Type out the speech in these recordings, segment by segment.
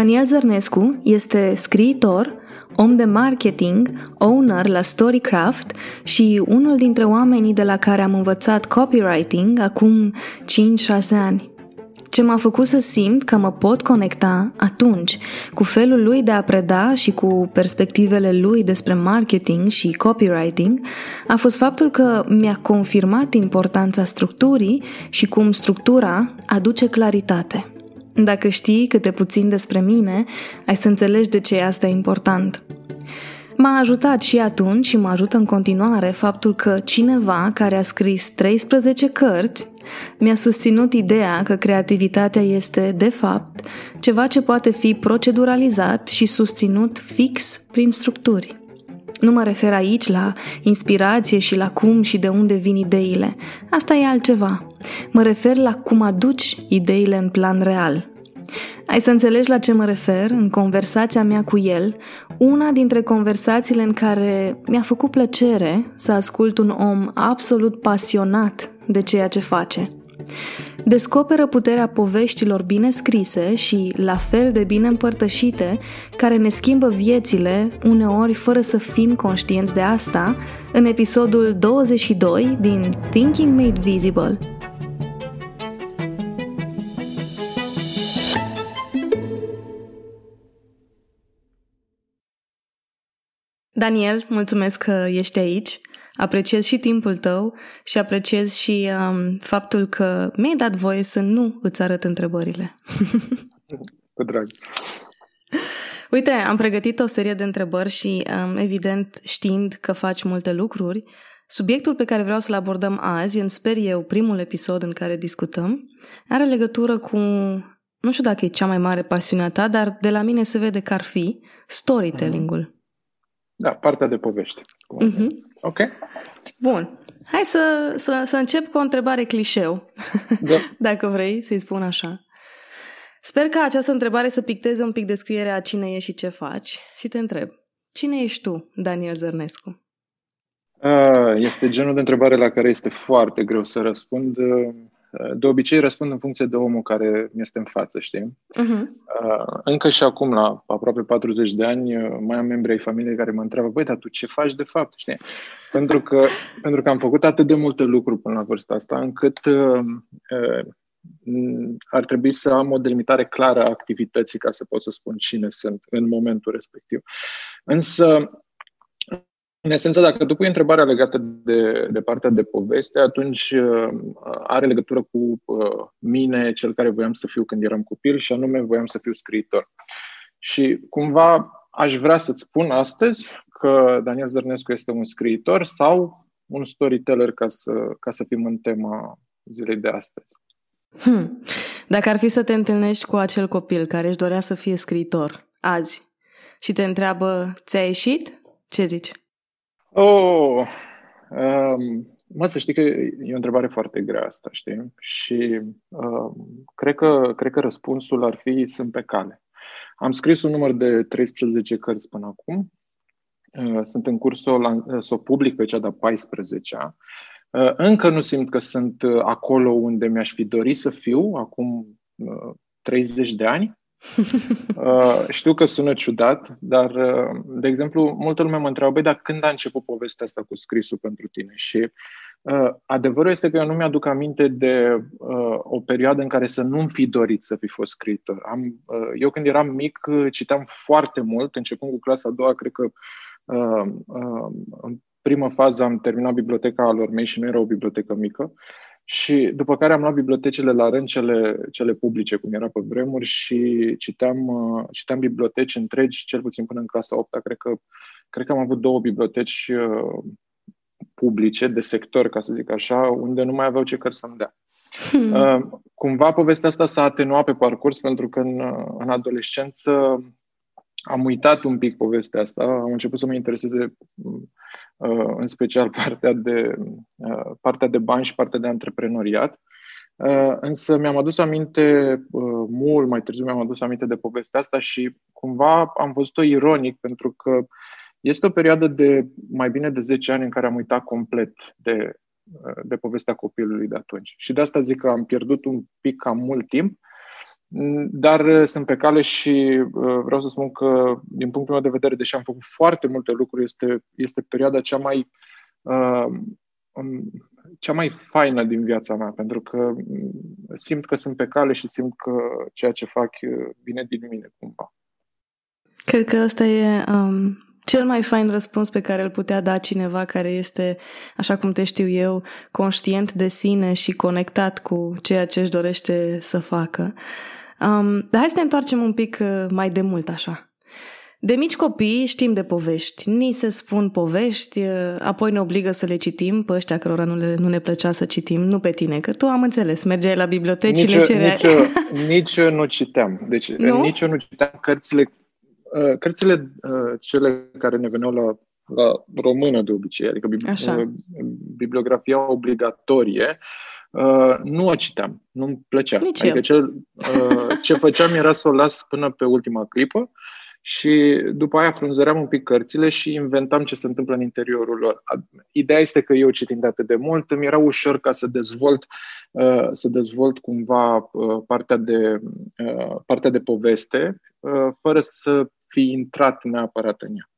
Daniel Zărnescu este scriitor, om de marketing, owner la Storycraft și unul dintre oamenii de la care am învățat copywriting acum 5-6 ani. Ce m-a făcut să simt că mă pot conecta atunci cu felul lui de a preda și cu perspectivele lui despre marketing și copywriting a fost faptul că mi-a confirmat importanța structurii și cum structura aduce claritate. Dacă știi câte puțin despre mine, ai să înțelegi de ce asta e important. M-a ajutat și atunci și mă ajută în continuare faptul că cineva care a scris 13 cărți mi-a susținut ideea că creativitatea este, de fapt, ceva ce poate fi proceduralizat și susținut fix prin structuri. Nu mă refer aici la inspirație și la cum și de unde vin ideile. Asta e altceva. Mă refer la cum aduci ideile în plan real. Ai să înțelegi la ce mă refer în conversația mea cu el, una dintre conversațiile în care mi-a făcut plăcere să ascult un om absolut pasionat de ceea ce face. Descoperă puterea poveștilor bine scrise și la fel de bine împărtășite, care ne schimbă viețile, uneori fără să fim conștienți de asta, în episodul 22 din Thinking Made Visible. Daniel, mulțumesc că ești aici. Apreciez și timpul tău și apreciez și um, faptul că mi-ai dat voie să nu îți arăt întrebările. Cu drag. Uite, am pregătit o serie de întrebări și, um, evident, știind că faci multe lucruri, subiectul pe care vreau să-l abordăm azi, în sper eu, primul episod în care discutăm, are legătură cu, nu știu dacă e cea mai mare pasiunea ta, dar de la mine se vede că ar fi storytelling-ul. Da, partea de povești. Uh-huh. Ok. Bun. Hai să, să, să încep cu o întrebare clișeu, da. dacă vrei să-i spun așa. Sper că această întrebare să picteze un pic descrierea cine ești și ce faci și te întreb. Cine ești tu, Daniel Zărnescu? Este genul de întrebare la care este foarte greu să răspund de obicei răspund în funcție de omul care mi este în față, știi? Uh-huh. Încă și acum, la aproape 40 de ani, mai am membri ai familiei care mă întreabă, băi, dar tu ce faci de fapt, știi? Pentru că, pentru că am făcut atât de multe lucruri până la vârsta asta, încât uh, uh, ar trebui să am o delimitare clară a activității ca să pot să spun cine sunt în momentul respectiv. Însă, în esență, dacă tu pui întrebarea legată de, de partea de poveste, atunci uh, are legătură cu uh, mine, cel care voiam să fiu când eram copil, și anume voiam să fiu scriitor. Și cumva aș vrea să-ți spun astăzi că Daniel Zărnescu este un scriitor sau un storyteller, ca să, ca să fim în tema zilei de astăzi. Hmm. Dacă ar fi să te întâlnești cu acel copil care își dorea să fie scriitor azi și te întreabă, ți-a ieșit? Ce zici? Oh, um, mă, să știi că e o întrebare foarte grea asta, știi? Și um, cred, că, cred că răspunsul ar fi sunt pe cale. Am scris un număr de 13 cărți până acum. Uh, sunt în curs să o, să o public pe cea de-a 14-a. Uh, încă nu simt că sunt uh, acolo unde mi-aș fi dorit să fiu acum 30 de ani, Uh, știu că sună ciudat, dar, uh, de exemplu, multă lume mă întreabă, băi, dar când a început povestea asta cu scrisul pentru tine? Și uh, adevărul este că eu nu mi-aduc aminte de uh, o perioadă în care să nu-mi fi dorit să fi fost scriitor. Am, uh, eu când eram mic uh, citeam foarte mult, începând cu clasa a doua, cred că uh, uh, în prima fază am terminat biblioteca alor mei și nu era o bibliotecă mică. Uh, și după care am luat bibliotecile la rând, cele, cele publice, cum era pe vremuri, și citeam, uh, citeam biblioteci întregi, cel puțin până în clasa 8 cred că, cred că am avut două biblioteci uh, publice, de sector, ca să zic așa, unde nu mai aveau ce cărți să-mi dea. Hmm. Uh, cumva povestea asta s-a atenuat pe parcurs pentru că în, în adolescență am uitat un pic povestea asta, am început să mă intereseze Uh, în special partea de, uh, partea de bani și partea de antreprenoriat. Uh, însă mi-am adus aminte, mult mai târziu mi-am adus aminte de povestea asta și cumva am văzut-o ironic pentru că este o perioadă de mai bine de 10 ani în care am uitat complet de, de povestea copilului de atunci. Și de asta zic că am pierdut un pic cam mult timp dar uh, sunt pe cale și uh, vreau să spun că, din punctul meu de vedere, deși am făcut foarte multe lucruri, este, este perioada cea mai uh, um, cea mai faină din viața mea, pentru că mm, simt că sunt pe cale și simt că ceea ce fac uh, vine din mine cumva. Cred că ăsta e um, cel mai fain răspuns pe care îl putea da cineva care este, așa cum te știu eu, conștient de sine și conectat cu ceea ce își dorește să facă. Um, dar hai să ne întoarcem un pic uh, mai de mult așa. De mici copii știm de povești. Ni se spun povești, uh, apoi ne obligă să le citim pe ăștia cărora nu, le, nu ne plăcea să citim, nu pe tine, că tu am înțeles, mergeai la biblioteci nici, și le cereai. Nici, nici eu nu citeam. Deci nu? nici eu nu citeam cărțile Uh, cărțile uh, cele care ne veneau la, la română de obicei, adică Așa. Uh, bibliografia obligatorie, nu o citeam, nu-mi plăcea. Nici adică eu. ce, ce făceam era să o las până pe ultima clipă și după aia frunzăream un pic cărțile și inventam ce se întâmplă în interiorul lor. Ideea este că eu citind atât de mult, îmi era ușor ca să dezvolt, uh, să dezvolt cumva uh, partea de, uh, partea de poveste, fără să fi intrat neapărat în ea.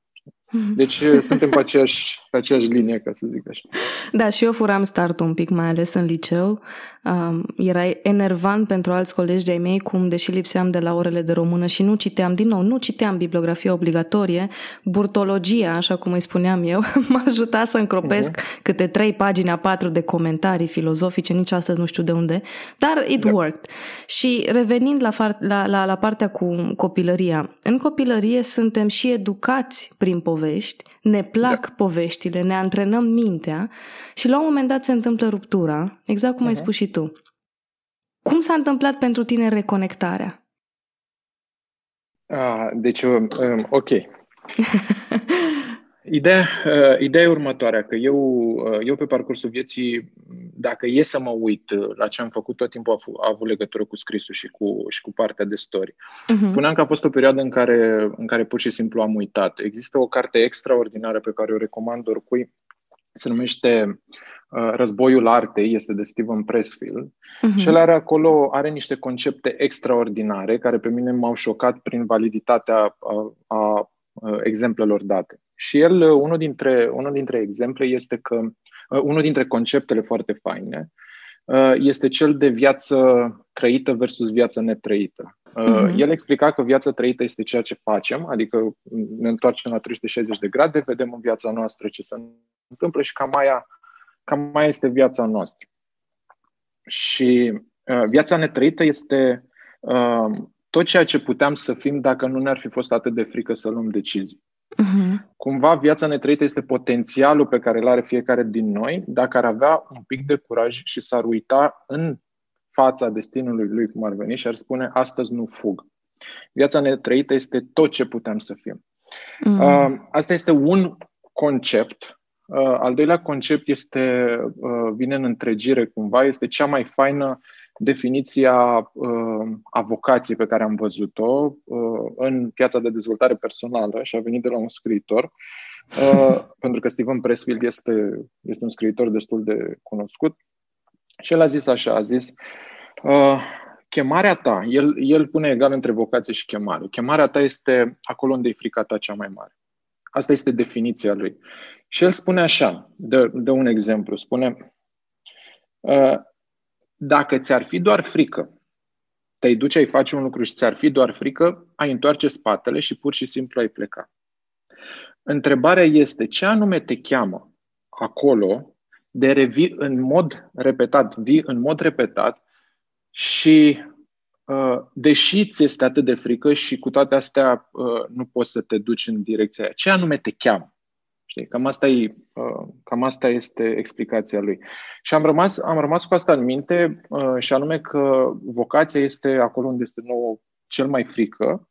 Mhm. Deci eh, suntem pe aceeași, pe aceeași linie, ca să zic așa. Da, și eu furam startul un pic, mai ales în liceu. Um, era enervant pentru alți colegi de-ai mei, cum, deși lipseam de la orele de română și nu citeam, din nou, nu citeam bibliografia obligatorie, burtologia, așa cum îi spuneam eu, m-a ajutat să încropesc uh-huh. câte trei pagini a patru de comentarii filozofice, nici astăzi nu știu de unde, dar it da. worked. Și revenind la, far, la, la, la partea cu copilăria, în copilărie suntem și educați prin poveste povești, ne plac da. poveștile, ne antrenăm mintea și la un moment dat se întâmplă ruptura, exact cum uh-huh. ai spus și tu. Cum s-a întâmplat pentru tine reconectarea? Ah, deci, um, um ok. Ideea, uh, ideea e următoarea, că eu, uh, eu pe parcursul vieții, dacă e să mă uit uh, la ce am făcut, tot timpul a, a avut legătură cu scrisul și cu, și cu partea de story. Uh-huh. Spuneam că a fost o perioadă în care, în care pur și simplu am uitat. Există o carte extraordinară pe care o recomand oricui, se numește uh, Războiul Artei, este de Steven Pressfield uh-huh. și el are acolo, are niște concepte extraordinare care pe mine m-au șocat prin validitatea a, a, a exemplelor date. Și el, uh, unul dintre, unul dintre exemple este că, uh, unul dintre conceptele foarte faine uh, este cel de viață trăită versus viață netrăită. Uh-huh. El explica că viața trăită este ceea ce facem, adică ne întoarcem la 360 de grade, vedem în viața noastră ce se întâmplă și cam aia, cam aia este viața noastră. Și uh, viața netrăită este uh, tot ceea ce puteam să fim dacă nu ne-ar fi fost atât de frică să luăm decizii. Uh-huh. Cumva viața netrăită este potențialul pe care îl are fiecare din noi dacă ar avea un pic de curaj și s-ar uita în fața destinului lui cum ar veni și ar spune astăzi nu fug. Viața netrăită este tot ce putem să fim. Uh-huh. Uh, asta este un concept. Uh, al doilea concept este, uh, vine în întregire cumva, este cea mai faină definiția uh, a vocației pe care am văzut-o uh, în piața de dezvoltare personală și a venit de la un scriitor, uh, pentru că Steven Pressfield este, este un scriitor destul de cunoscut. Și el a zis așa, a zis, uh, chemarea ta, el, el pune egal între vocație și chemare. Chemarea ta este acolo unde e frica ta cea mai mare. Asta este definiția lui. Și el spune așa, de, de un exemplu, spune, uh, dacă ți-ar fi doar frică, te-ai duce, ai face un lucru și ți-ar fi doar frică, ai întoarce spatele și pur și simplu ai pleca. Întrebarea este ce anume te cheamă acolo de revii în mod repetat, vii în mod repetat și uh, deși ți este atât de frică și cu toate astea uh, nu poți să te duci în direcția aia. Ce anume te cheamă? Știi? Cam asta, e, uh, cam asta este explicația lui. Și am rămas, am rămas cu asta în minte uh, și anume că vocația este acolo unde este nouă cel mai frică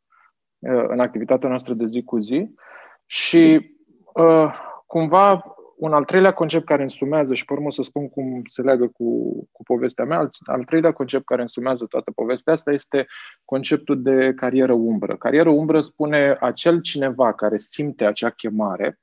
uh, în activitatea noastră de zi cu zi și cumva un al treilea concept care însumează, și pe urmă să spun cum se leagă cu, cu povestea mea, al, al treilea concept care însumează toată povestea asta este conceptul de carieră umbră. Carieră umbră spune acel cineva care simte acea chemare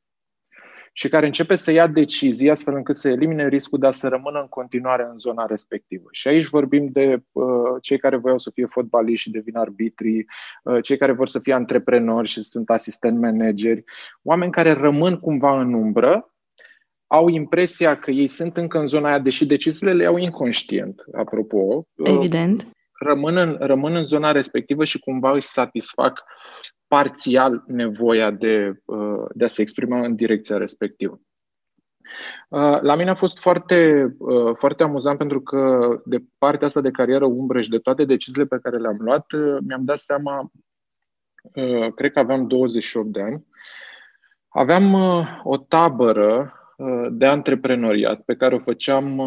și care începe să ia decizii astfel încât să elimine riscul de a se rămână în continuare în zona respectivă. Și aici vorbim de uh, cei care voiau să fie fotbaliști și devin arbitri, uh, cei care vor să fie antreprenori și sunt asistent manageri, oameni care rămân cumva în umbră, au impresia că ei sunt încă în zona aia, deși deciziile le iau inconștient, apropo. Evident. Rămân în, rămân în zona respectivă și cumva își satisfac parțial nevoia de, uh, de a se exprima în direcția respectivă. Uh, la mine a fost foarte, uh, foarte amuzant pentru că de partea asta de carieră umbră și de toate deciziile pe care le-am luat, mi-am dat seama, cred că aveam 28 de ani, aveam o tabără de antreprenoriat pe care o făceam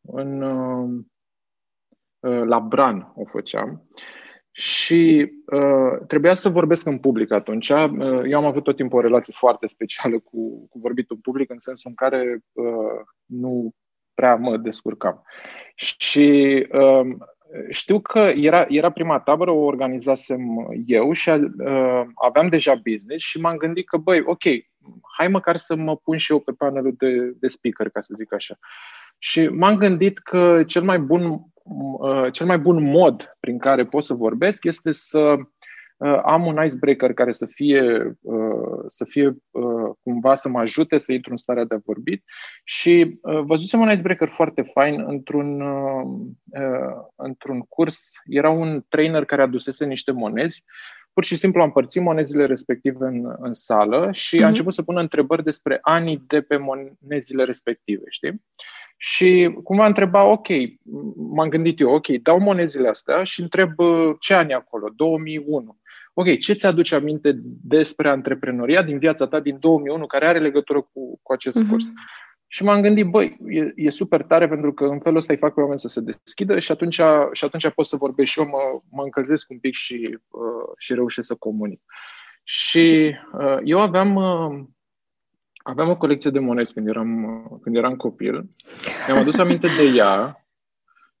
în, la Bran, o făceam. Și uh, trebuia să vorbesc în public atunci. Uh, eu am avut tot timpul o relație foarte specială cu, cu vorbitul în public, în sensul în care uh, nu prea mă descurcam. Și uh, știu că era, era prima tabără, o organizasem eu și uh, aveam deja business și m-am gândit că, băi, ok, hai măcar să mă pun și eu pe panelul de, de speaker, ca să zic așa. Și m-am gândit că cel mai bun Uh, cel mai bun mod prin care pot să vorbesc este să uh, am un icebreaker care să fie, uh, să fie cumva să mă ajute să intru în starea de a vorbi și văzusem un icebreaker foarte fain într-un, într-un curs. Era un trainer care adusese niște monezi pur și simplu am împărțit monezile respective în, în sală și mm-hmm. a mhm. început să pună întrebări despre anii de pe monezile respective, știi? Și cumva întreba, ok, m-am gândit eu, ok, dau monezile astea și întreb uh, ce ani acolo, 2001. Ok, ce ți-aduce aminte despre antreprenoria din viața ta din 2001 care are legătură cu, cu acest uh-huh. curs? Și m-am gândit, băi, e, e super tare pentru că în felul ăsta îi fac pe oameni să se deschidă și atunci, și atunci pot să vorbesc și eu, mă, mă încălzesc un pic și, uh, și reușesc să comunic. Și uh, eu aveam, uh, aveam o colecție de monezi când eram, când eram copil. Mi-am adus aminte de ea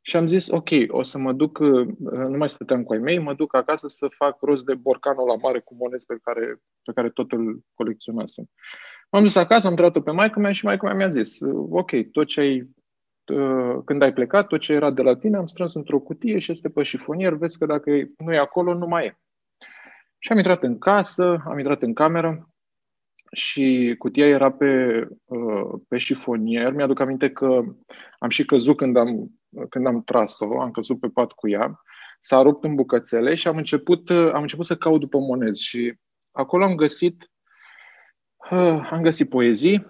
și am zis, ok, o să mă duc, nu mai stăteam cu ai mei, mă duc acasă să fac rost de borcanul la mare cu monezi pe care, pe care tot îl colecționasem. M-am dus acasă, am întrebat-o pe maică mea și maică mea mi-a zis, ok, tot ce ai, când ai plecat, tot ce era de la tine, am strâns într-o cutie și este pe șifonier, vezi că dacă nu e acolo, nu mai e. Și am intrat în casă, am intrat în cameră, și cutia era pe, uh, pe șifonier. Mi-aduc aminte că am și căzut când am, când am tras-o, am căzut pe pat cu ea, s-a rupt în bucățele și am început, uh, am început să caut după monezi și acolo am găsit, uh, am găsit poezii,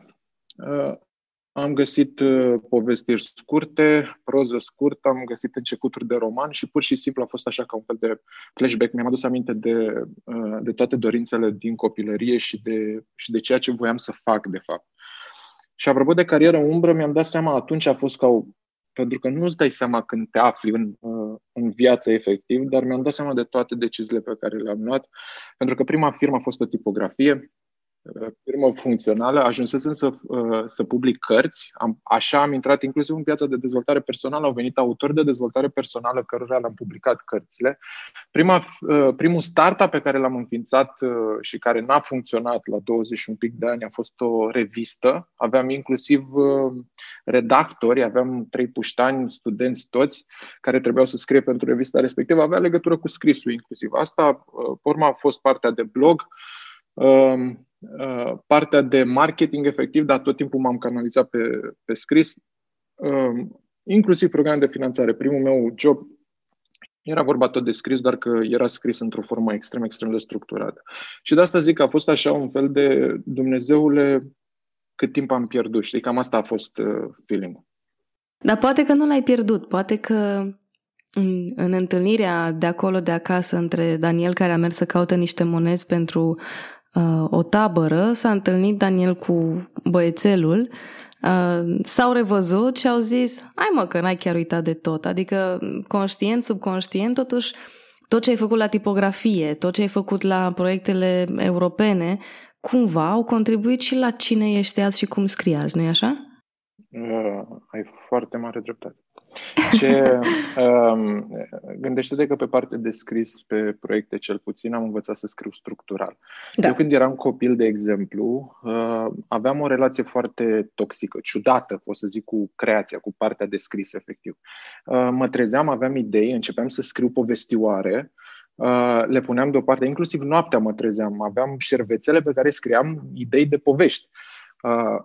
am găsit uh, povestiri scurte, proză scurtă, am găsit începuturi de roman și pur și simplu a fost așa ca un fel de flashback. Mi-am adus aminte de, uh, de toate dorințele din copilărie și de, și de ceea ce voiam să fac, de fapt. Și apropo de carieră umbră, mi-am dat seama atunci a fost ca o pentru că nu îți dai seama când te afli în, uh, în viață efectiv, dar mi-am dat seama de toate deciziile pe care le-am luat, pentru că prima firmă a fost o tipografie, firmă funcțională, ajunsesem să, uh, să public cărți. Am, așa am intrat inclusiv în piața de dezvoltare personală. Au venit autori de dezvoltare personală cărora le-am publicat cărțile. Prima, uh, primul startup pe care l-am înființat uh, și care n-a funcționat la 21 pic de ani a fost o revistă. Aveam inclusiv redactori, aveam trei puștani, studenți toți, care trebuiau să scrie pentru revista respectivă. Avea legătură cu scrisul inclusiv. Asta, urma, a fost partea de blog. Um, Uh, partea de marketing efectiv, dar tot timpul m-am canalizat pe, pe scris, uh, inclusiv program de finanțare. Primul meu job era vorba tot de scris, doar că era scris într-o formă extrem, extrem de structurată. Și de asta zic că a fost așa un fel de Dumnezeule cât timp am pierdut. Știi, cam asta a fost uh, feeling Dar poate că nu l-ai pierdut, poate că în, în întâlnirea de acolo, de acasă, între Daniel care a mers să caute niște monezi pentru uh, o tabără, s-a întâlnit Daniel cu băiețelul, uh, s-au revăzut și au zis, hai mă că n-ai chiar uitat de tot, adică conștient, subconștient, totuși tot ce ai făcut la tipografie, tot ce ai făcut la proiectele europene, cumva au contribuit și la cine ești azi și cum scrii azi, nu-i așa? Uh, ai foarte mare dreptate. Ce, um, gândește-te că pe parte de scris pe proiecte cel puțin am învățat să scriu structural. Da. Eu când eram copil, de exemplu, uh, aveam o relație foarte toxică, ciudată, pot să zic, cu creația, cu partea de scris, efectiv. Uh, mă trezeam, aveam idei, începeam să scriu povestioare, uh, le puneam deoparte, inclusiv noaptea mă trezeam, aveam șervețele pe care scriam idei de povești. Uh,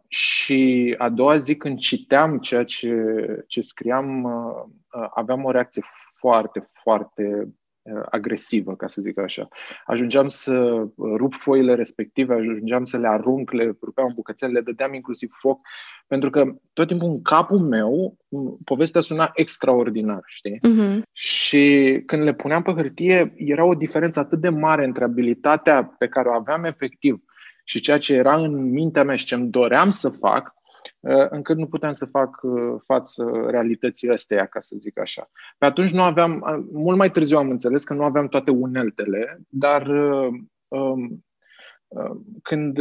și a doua zi când citeam ceea ce, ce scriam, uh, uh, aveam o reacție foarte, foarte uh, agresivă, ca să zic așa. Ajungeam să rup foile respective, ajungeam să le arunc, le rupeam în bucățele, le dădeam inclusiv foc, pentru că tot timpul în capul meu povestea suna extraordinar, știi? Uh-huh. Și când le puneam pe hârtie, era o diferență atât de mare între abilitatea pe care o aveam efectiv și ceea ce era în mintea mea și ce îmi doream să fac, uh, încât nu puteam să fac uh, față realității ăsteia, ca să zic așa. Pe atunci nu aveam, uh, mult mai târziu am înțeles că nu aveam toate uneltele, dar um, când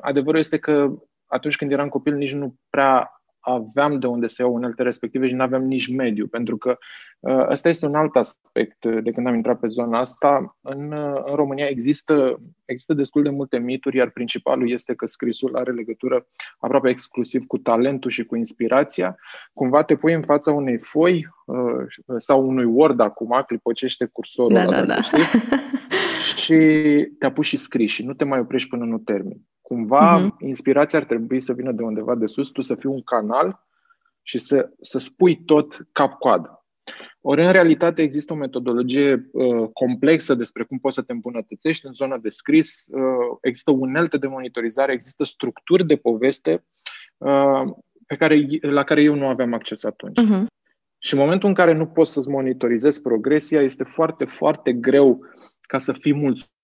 adevărul este că atunci când eram copil nici nu prea aveam de unde să iau unelte respective și nu aveam nici mediu, pentru că uh, ăsta este un alt aspect de când am intrat pe zona asta. În, uh, în România există, există destul de multe mituri, iar principalul este că scrisul are legătură aproape exclusiv cu talentul și cu inspirația. Cumva te pui în fața unei foi uh, sau unui Word acum, clipocește cursorul da, ăla, da, da. știi? și te apuci și scrii și nu te mai oprești până nu termini. Cumva, uh-huh. inspirația ar trebui să vină de undeva de sus, tu să fii un canal și să, să spui tot cap-coadă. Ori, în realitate, există o metodologie uh, complexă despre cum poți să te îmbunătățești în zona de scris, uh, există unelte de monitorizare, există structuri de poveste uh, pe care, la care eu nu aveam acces atunci. Uh-huh. Și în momentul în care nu poți să-ți monitorizezi progresia, este foarte, foarte greu ca să fii mulțumit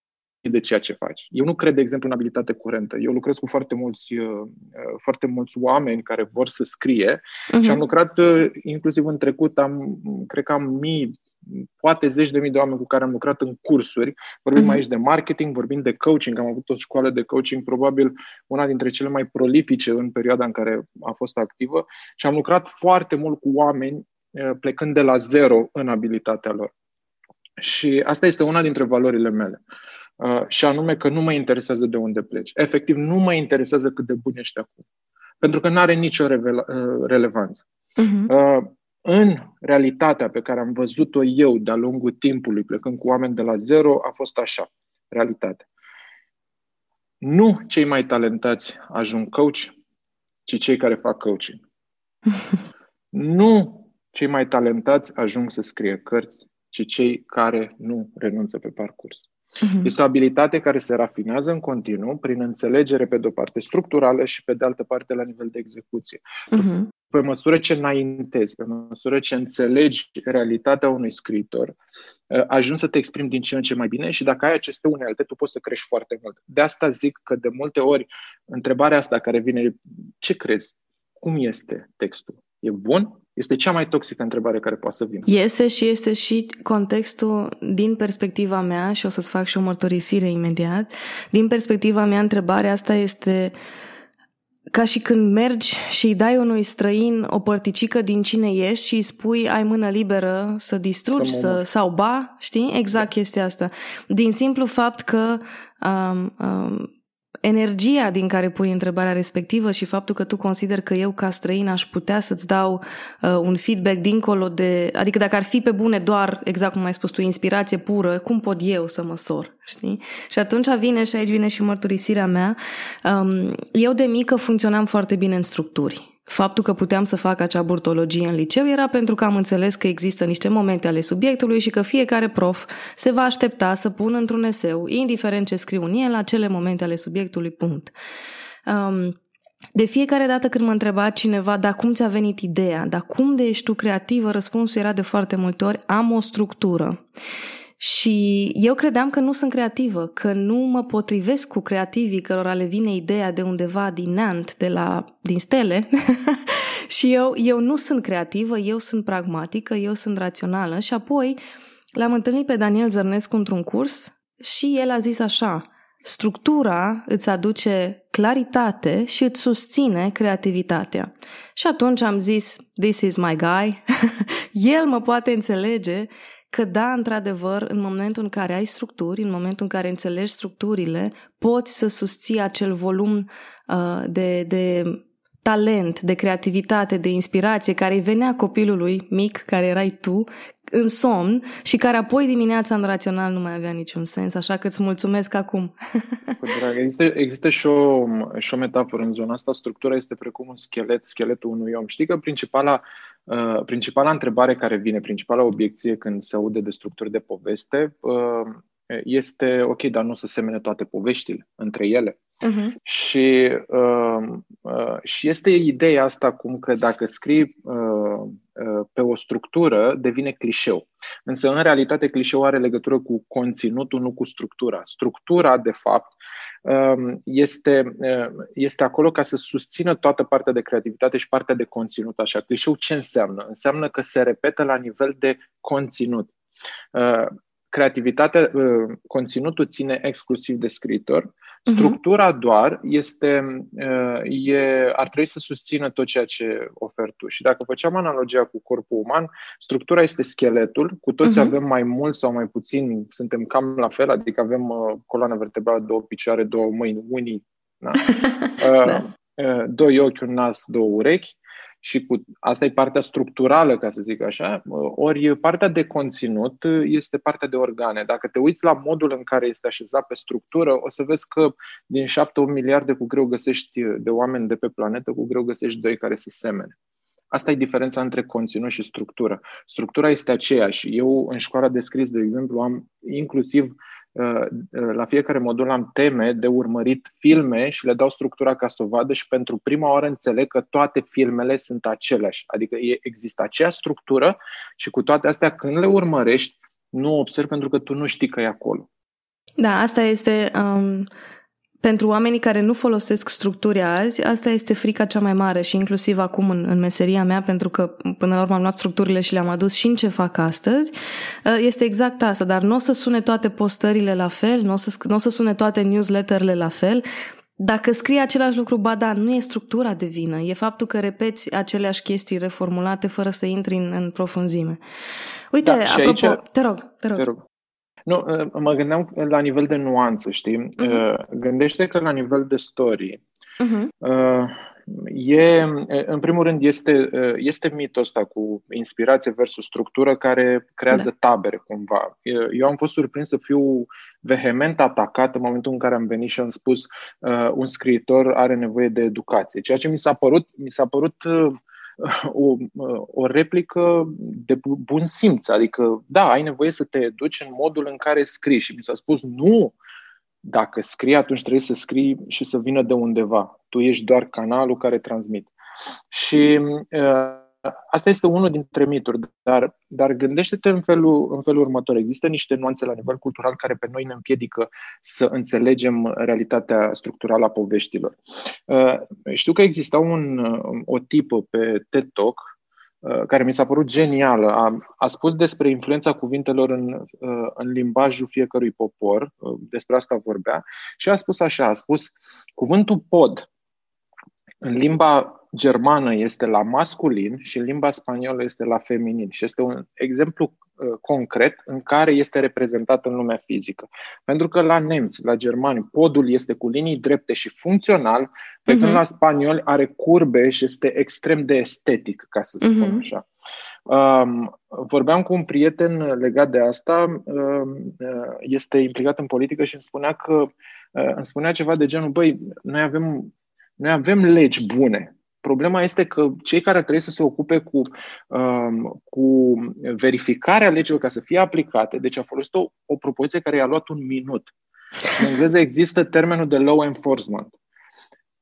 de ceea ce faci. Eu nu cred, de exemplu, în abilitate curentă. Eu lucrez cu foarte mulți, uh, uh, foarte mulți oameni care vor să scrie uh-huh. și am lucrat uh, inclusiv în trecut, am, cred că am mii, poate zeci de mii de oameni cu care am lucrat în cursuri. Vorbim uh-huh. aici de marketing, vorbim de coaching. Am avut o școală de coaching, probabil una dintre cele mai prolifice în perioada în care a fost activă și am lucrat foarte mult cu oameni plecând de la zero în abilitatea lor. Și asta este una dintre valorile mele. Uh, și anume că nu mă interesează de unde pleci. Efectiv, nu mă interesează cât de bun ești acum. Pentru că nu are nicio revela- uh, relevanță. Uh-huh. Uh, în realitatea pe care am văzut-o eu de-a lungul timpului, plecând cu oameni de la zero, a fost așa, realitatea. Nu cei mai talentați ajung coach, ci cei care fac coaching. nu cei mai talentați ajung să scrie cărți, ci cei care nu renunță pe parcurs. Uh-huh. Este o abilitate care se rafinează în continuu prin înțelegere pe de-o parte structurală și pe de altă parte la nivel de execuție. Uh-huh. Pe măsură ce înaintezi, pe măsură ce înțelegi realitatea unui scriitor, ă, ajungi să te exprimi din ce în ce mai bine și dacă ai aceste unelte, tu poți să crești foarte mult. De asta zic că de multe ori întrebarea asta care vine, ce crezi? Cum este textul? E bun? Este cea mai toxică întrebare care poate să vină. Este și este și contextul din perspectiva mea și o să-ți fac și o mărturisire imediat. Din perspectiva mea, întrebarea asta este ca și când mergi și îi dai unui străin o părticică din cine ești și îi spui ai mână liberă să distrugi să, sau ba, știi? Exact chestia asta. Din simplu fapt că um, um, energia din care pui întrebarea respectivă și faptul că tu consider că eu ca străin aș putea să-ți dau uh, un feedback dincolo de... Adică dacă ar fi pe bune doar, exact cum ai spus tu, inspirație pură, cum pot eu să măsor? Știi? Și atunci vine și aici vine și mărturisirea mea. Um, eu de mică funcționam foarte bine în structuri. Faptul că puteam să fac acea burtologie în liceu era pentru că am înțeles că există niște momente ale subiectului și că fiecare prof se va aștepta să pună într-un eseu, indiferent ce scriu în el, acele momente ale subiectului, punct. Um, de fiecare dată când mă întreba cineva, dar cum ți-a venit ideea, dar cum de ești tu creativă, răspunsul era de foarte multe ori, am o structură. Și eu credeam că nu sunt creativă, că nu mă potrivesc cu creativii cărora le vine ideea de undeva din Nant, de la, din stele. și eu, eu nu sunt creativă, eu sunt pragmatică, eu sunt rațională. Și apoi l-am întâlnit pe Daniel Zărnescu într-un curs și el a zis așa, Structura îți aduce claritate și îți susține creativitatea. Și atunci am zis, this is my guy, el mă poate înțelege că da, într-adevăr, în momentul în care ai structuri, în momentul în care înțelegi structurile, poți să susții acel volum uh, de, de talent, de creativitate, de inspirație care îi venea copilului mic, care erai tu, în somn și care apoi dimineața în rațional nu mai avea niciun sens, așa că îți mulțumesc acum. Cu drag. Există, există și, o, și o metaforă în zona asta, structura este precum un schelet, scheletul unui om. Știi că principala, uh, principala întrebare care vine, principala obiecție când se aude de structuri de poveste, uh, este, ok, dar nu o să semene toate poveștile între ele. Uh-huh. Și, uh, uh, și este ideea asta cum că dacă scrii uh, uh, pe o structură, devine clișeu. Însă, în realitate, clișeu are legătură cu conținutul, nu cu structura. Structura, de fapt, uh, este, uh, este acolo ca să susțină toată partea de creativitate și partea de conținut. Așa, clișeu ce înseamnă? Înseamnă că se repetă la nivel de conținut. Uh, creativitatea, uh, conținutul ține exclusiv de scriitor, mhm. structura doar este, uh, e, ar trebui să susțină tot ceea ce oferi tu. Și dacă făceam analogia cu corpul uman, structura este scheletul, cu toți uh-huh. avem mai mult sau mai puțin, suntem cam la fel, adică avem uh, coloana vertebrală, două picioare, două mâini, unii, da. da. doi ochi, un nas, două urechi și cu asta e partea structurală, ca să zic așa, ori partea de conținut este partea de organe. Dacă te uiți la modul în care este așezat pe structură, o să vezi că din 7-8 miliarde cu greu găsești de oameni de pe planetă, cu greu găsești doi care se semene. Asta e diferența între conținut și structură. Structura este aceeași. Eu, în școala de scris, de exemplu, am inclusiv Uh, uh, la fiecare modul am teme de urmărit filme și le dau structura ca să o vadă și pentru prima oară înțeleg că toate filmele sunt aceleași. Adică există aceeași structură și cu toate astea când le urmărești nu observi pentru că tu nu știi că e acolo. Da, asta este um, pentru oamenii care nu folosesc structuri azi, asta este frica cea mai mare și inclusiv acum în, în meseria mea, pentru că până la urmă am luat structurile și le-am adus și în ce fac astăzi, uh, este exact asta, dar nu o să sune toate postările la fel, nu o să, n-o să sune toate newsletterele la fel, dacă scrii același lucru, ba da, nu e structura de vină, e faptul că repeți aceleași chestii reformulate fără să intri în, în profunzime. Uite, da, apropo, aici... te rog, te rog. Te rog. Nu, uh, mă gândeam la nivel de nuanță, știi? Uh-huh. Gândește că la nivel de story uh-huh. e, în primul rând, este, uh, este mitul ăsta cu inspirație versus structură care creează da. tabere cumva. Eu am fost surprins să fiu vehement atacat în momentul în care am venit și am spus uh, un scriitor are nevoie de educație, ceea ce mi s-a părut, mi s-a părut uh, o, o replică de bun simț. Adică, da, ai nevoie să te educi în modul în care scrii. Și mi s-a spus, nu, dacă scrii, atunci trebuie să scrii și să vină de undeva. Tu ești doar canalul care transmit. Și uh, Asta este unul dintre mituri, dar, dar gândește-te în felul, în felul următor. Există niște nuanțe la nivel cultural care pe noi ne împiedică să înțelegem realitatea structurală a poveștilor. Uh, știu că exista un, o tipă pe TED Talk uh, care mi s-a părut genială. A, a spus despre influența cuvintelor în, uh, în limbajul fiecărui popor, despre asta vorbea, și a spus așa, a spus cuvântul pod în limba germană este la masculin și în limba spaniolă este la feminin. Și este un exemplu uh, concret în care este reprezentat în lumea fizică. Pentru că la nemți, la germani, podul este cu linii drepte și funcțional, pe uh-huh. când mhm. la spanioli are curbe și este extrem de estetic, ca să spun uh-huh. așa. Um, vorbeam cu un prieten legat de asta, um, uh, este implicat în politică și îmi spunea că uh, îmi spunea ceva de genul, băi, noi avem, noi avem legi bune, Problema este că cei care trebuie să se ocupe cu, um, cu verificarea legilor ca să fie aplicate, deci a folosit o, o propoziție care i-a luat un minut. În engleză există termenul de law enforcement,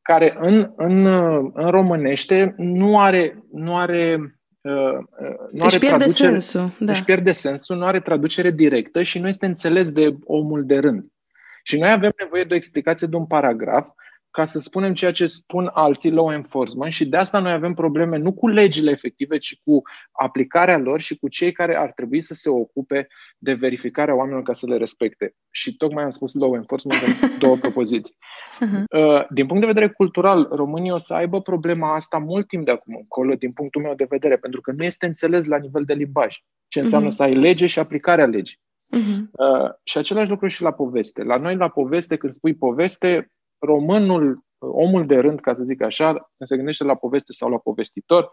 care în, în, în românește nu are, nu are Uh, nu își pierde sensul. Da. Își pierde sensul, nu are traducere directă și nu este înțeles de omul de rând. Și noi avem nevoie de o explicație de un paragraf ca să spunem ceea ce spun alții law enforcement și de asta noi avem probleme nu cu legile efective, ci cu aplicarea lor și cu cei care ar trebui să se ocupe de verificarea oamenilor ca să le respecte. Și tocmai am spus law enforcement în două propoziții. Uh-huh. Din punct de vedere cultural, România o să aibă problema asta mult timp de acum încolo, din punctul meu de vedere, pentru că nu este înțeles la nivel de limbaj ce înseamnă uh-huh. să ai lege și aplicarea legii. Uh-huh. Uh, și același lucru și la poveste. La noi, la poveste, când spui poveste, românul, omul de rând, ca să zic așa, când se gândește la poveste sau la povestitor,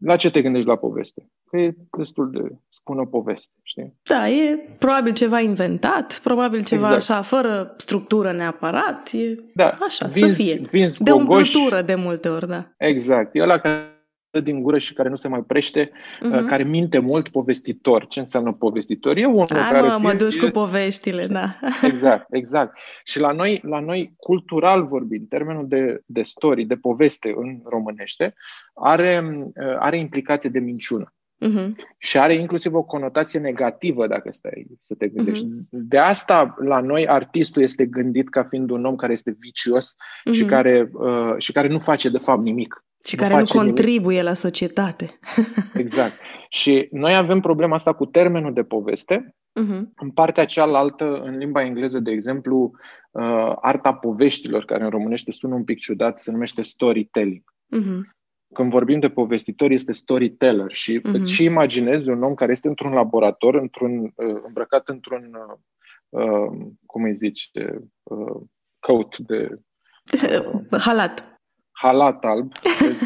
la ce te gândești la poveste? Că e destul de spună poveste, știi? Da, e probabil ceva inventat, probabil ceva exact. așa, fără structură neapărat, e da. așa, vinzi, să fie. Vinzi de umplutură de multe ori, da. Exact. E ăla care din gură și care nu se mai prește, uh-huh. care minte mult povestitor. Ce înseamnă povestitor? E unul Hai, care... Mă, mă duci cu poveștile, da. Exact, exact. Și la noi, la noi cultural vorbind, termenul de, de story, de poveste în românește, are, uh, are implicație de minciună. Uh-huh. Și are inclusiv o conotație negativă, dacă stai să te gândești. Uh-huh. De asta, la noi, artistul este gândit ca fiind un om care este vicios uh-huh. și, care, uh, și care nu face, de fapt, nimic. Și care nu contribuie nimic. la societate. exact. Și noi avem problema asta cu termenul de poveste. Uh-huh. În partea cealaltă, în limba engleză, de exemplu, uh, arta poveștilor, care în românește sună un pic ciudat, se numește storytelling. Uh-huh. Când vorbim de povestitor, este storyteller și uh-huh. îți și imaginezi un om care este într-un laborator, într-un, uh, îmbrăcat într-un, uh, uh cum îi zici, uh, coat de... Uh, Halat halat alb,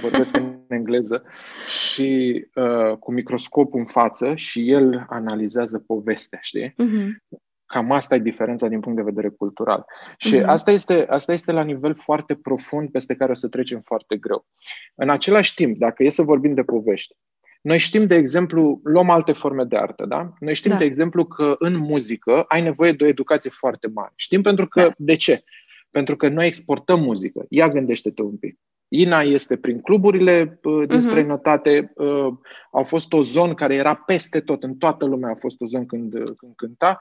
vorbesc în engleză, și uh, cu microscopul în față și el analizează povestea, știi? Uh-huh. Cam asta e diferența din punct de vedere cultural. Și uh-huh. asta, este, asta este la nivel foarte profund peste care o să trecem foarte greu. În același timp, dacă e să vorbim de povești, noi știm, de exemplu, luăm alte forme de artă, da? Noi știm, da. de exemplu, că în muzică ai nevoie de o educație foarte mare. Știm pentru că, da. de ce? Pentru că noi exportăm muzică. Ia gândește-te un pic. Ina este prin cluburile uh, din uh-huh. străinătate. Uh, au fost o zonă care era peste tot, în toată lumea a fost o zonă când, uh, când cânta.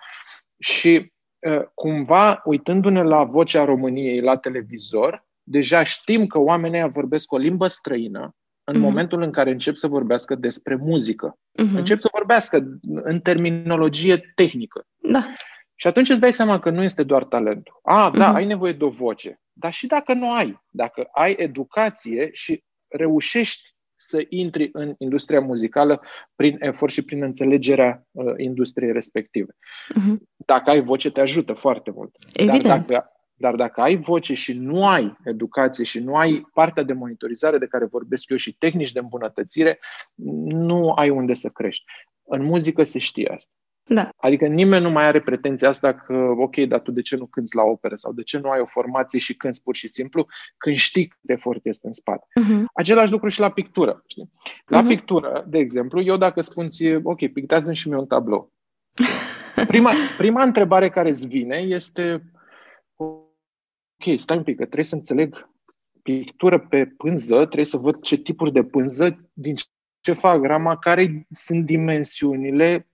Și uh, cumva, uitându-ne la vocea României la televizor, deja știm că oamenii vorbesc o limbă străină în uh-huh. momentul în care încep să vorbească despre muzică. Uh-huh. Încep să vorbească în terminologie tehnică. Da. Și atunci îți dai seama că nu este doar talentul. A, da, uh-huh. ai nevoie de o voce. Dar și dacă nu ai, dacă ai educație și reușești să intri în industria muzicală prin efort și prin înțelegerea uh, industriei respective. Uh-huh. Dacă ai voce, te ajută foarte mult. Evident. Dar dacă, dar dacă ai voce și nu ai educație și nu ai partea de monitorizare de care vorbesc eu și tehnici de îmbunătățire, nu ai unde să crești. În muzică se știe asta. Da. Adică nimeni nu mai are pretenția asta că, ok, dar tu de ce nu cânti la opere sau de ce nu ai o formație și cânti pur și simplu când știi cât efort este în spate. Uh-huh. Același lucru și la pictură. Știi? La uh-huh. pictură, de exemplu, eu dacă spun ție, ok, pictează-mi și mie un tablou. Prima, prima întrebare care îți vine este, ok, stai un pic, că trebuie să înțeleg pictură pe pânză, trebuie să văd ce tipuri de pânză, din ce fac grama, care sunt dimensiunile,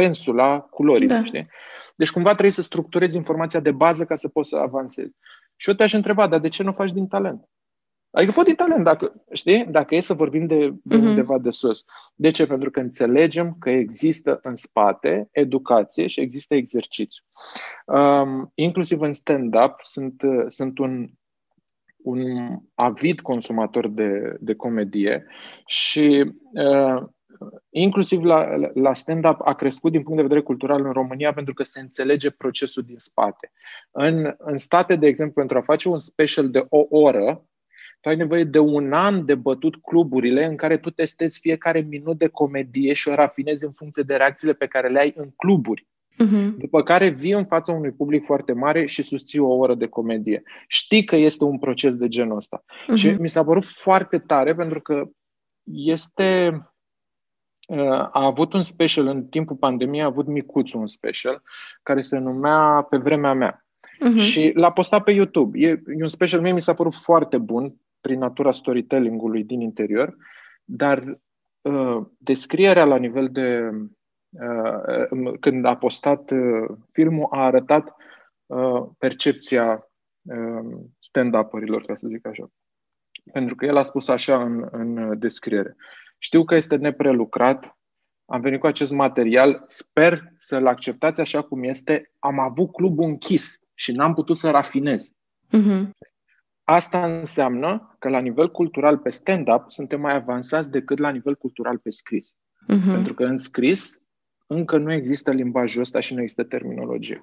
pensula culorii, da. știi? Deci cumva trebuie să structurezi informația de bază ca să poți să avansezi. Și eu te-aș întreba, dar de ce nu faci din talent? Adică fă din talent, dacă, știi? Dacă e să vorbim de, de uh-huh. undeva de sus. De ce? Pentru că înțelegem că există în spate educație și există exercițiu. Um, inclusiv în stand-up sunt, sunt un, un avid consumator de, de comedie și uh, inclusiv la, la stand-up a crescut din punct de vedere cultural în România pentru că se înțelege procesul din spate. În, în state, de exemplu, pentru a face un special de o oră, tu ai nevoie de un an de bătut cluburile în care tu testezi fiecare minut de comedie și o rafinezi în funcție de reacțiile pe care le ai în cluburi. Uh-huh. După care vii în fața unui public foarte mare și susții o oră de comedie. Știi că este un proces de genul ăsta. Uh-huh. Și mi s-a părut foarte tare pentru că este a avut un special în timpul pandemiei, a avut Micuțu un special care se numea Pe vremea mea. Uh-huh. Și l-a postat pe YouTube. E, e un special mie mi s-a părut foarte bun prin natura storytelling-ului din interior, dar uh, descrierea la nivel de uh, când a postat uh, filmul a arătat uh, percepția um, stand-up-urilor, ca să zic așa. Pentru că el a spus așa în, în descriere. Știu că este neprelucrat, am venit cu acest material, sper să-l acceptați așa cum este. Am avut clubul închis și n-am putut să rafinez. Uh-huh. Asta înseamnă că la nivel cultural pe stand-up suntem mai avansați decât la nivel cultural pe scris. Uh-huh. Pentru că în scris încă nu există limbajul ăsta și nu există terminologie.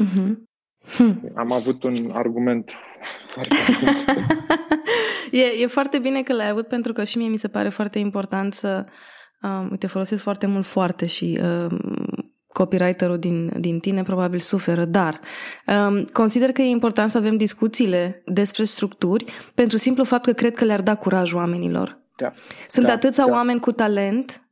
Uh-huh. Hm. Am avut un argument foarte e, e foarte bine că l-ai avut pentru că și mie mi se pare foarte important să um, uite, folosesc foarte mult foarte și um, copywriterul din, din tine probabil suferă, dar um, consider că e important să avem discuțiile despre structuri pentru simplu fapt că cred că le-ar da curaj oamenilor. Da. Sunt da, atâția da. oameni cu talent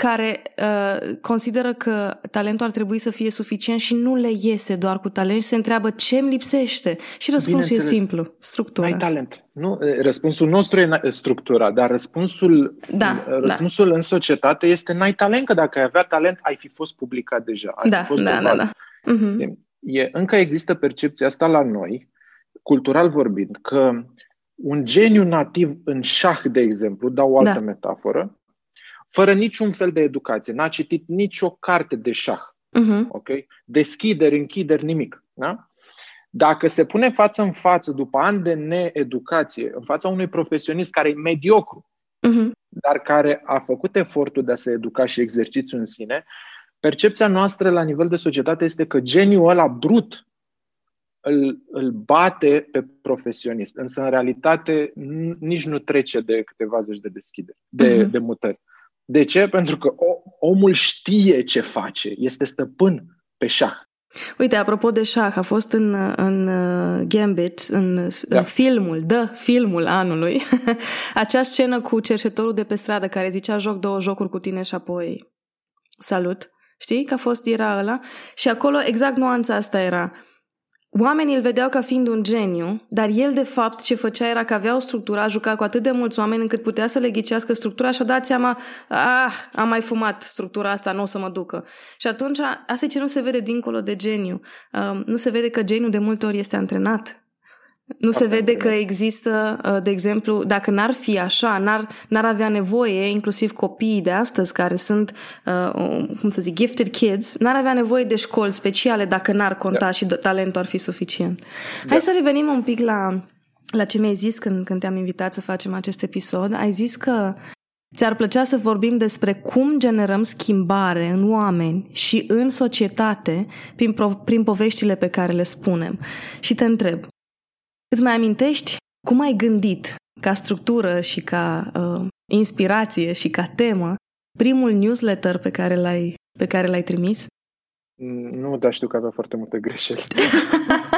care uh, consideră că talentul ar trebui să fie suficient și nu le iese doar cu talent și se întreabă ce îmi lipsește. Și răspunsul e simplu, structura. Ai talent. Nu, răspunsul nostru e structura, dar răspunsul, da, răspunsul da. în societate este n-ai talent, că dacă ai avea talent, ai fi fost publicat deja. Ai da, fi fost da, da, da. Uh-huh. E, încă există percepția asta la noi, cultural vorbind, că un geniu nativ în șah, de exemplu, dau o altă da. metaforă, fără niciun fel de educație, n-a citit nicio carte de șah. Uh-huh. Okay? Deschideri, închideri, nimic. Da? Dacă se pune față în față, după ani de needucație, în fața unui profesionist care e mediocru, uh-huh. dar care a făcut efortul de a se educa și exercițiu în sine, percepția noastră la nivel de societate este că geniul ăla brut îl, îl bate pe profesionist. Însă, în realitate, nici nu trece de câteva zeci de deschideri, de, uh-huh. de mutări. De ce? Pentru că omul știe ce face, este stăpân pe șah. Uite, apropo de șah, a fost în, în uh, Gambit, în da. filmul, the filmul anului, acea scenă cu cerșetorul de pe stradă care zicea joc două jocuri cu tine și apoi salut. Știi că a fost, era ăla? Și acolo exact nuanța asta era. Oamenii îl vedeau ca fiind un geniu, dar el de fapt ce făcea era că avea o structură, a jucat cu atât de mulți oameni încât putea să le ghicească structura și a dat seama, ah, am mai fumat structura asta, nu o să mă ducă. Și atunci, asta e ce nu se vede dincolo de geniu. Um, nu se vede că geniul de multe ori este antrenat. Nu se vede că există, uh, de exemplu, dacă n-ar fi așa, n-ar, n-ar avea nevoie, inclusiv copiii de astăzi care sunt, uh, cum să zic, gifted kids, n-ar avea nevoie de școli speciale dacă n-ar conta da. și talentul ar fi suficient. Da. Hai să revenim un pic la, la ce mi-ai zis când, când te-am invitat să facem acest episod. Ai zis că Ți-ar plăcea să vorbim despre cum generăm schimbare în oameni și în societate prin, prin poveștile pe care le spunem. Și te întreb, Îți mai amintești cum ai gândit ca structură și ca uh, inspirație și ca temă primul newsletter pe care l-ai, pe care l-ai trimis? Nu, dar știu că avea foarte multe greșeli.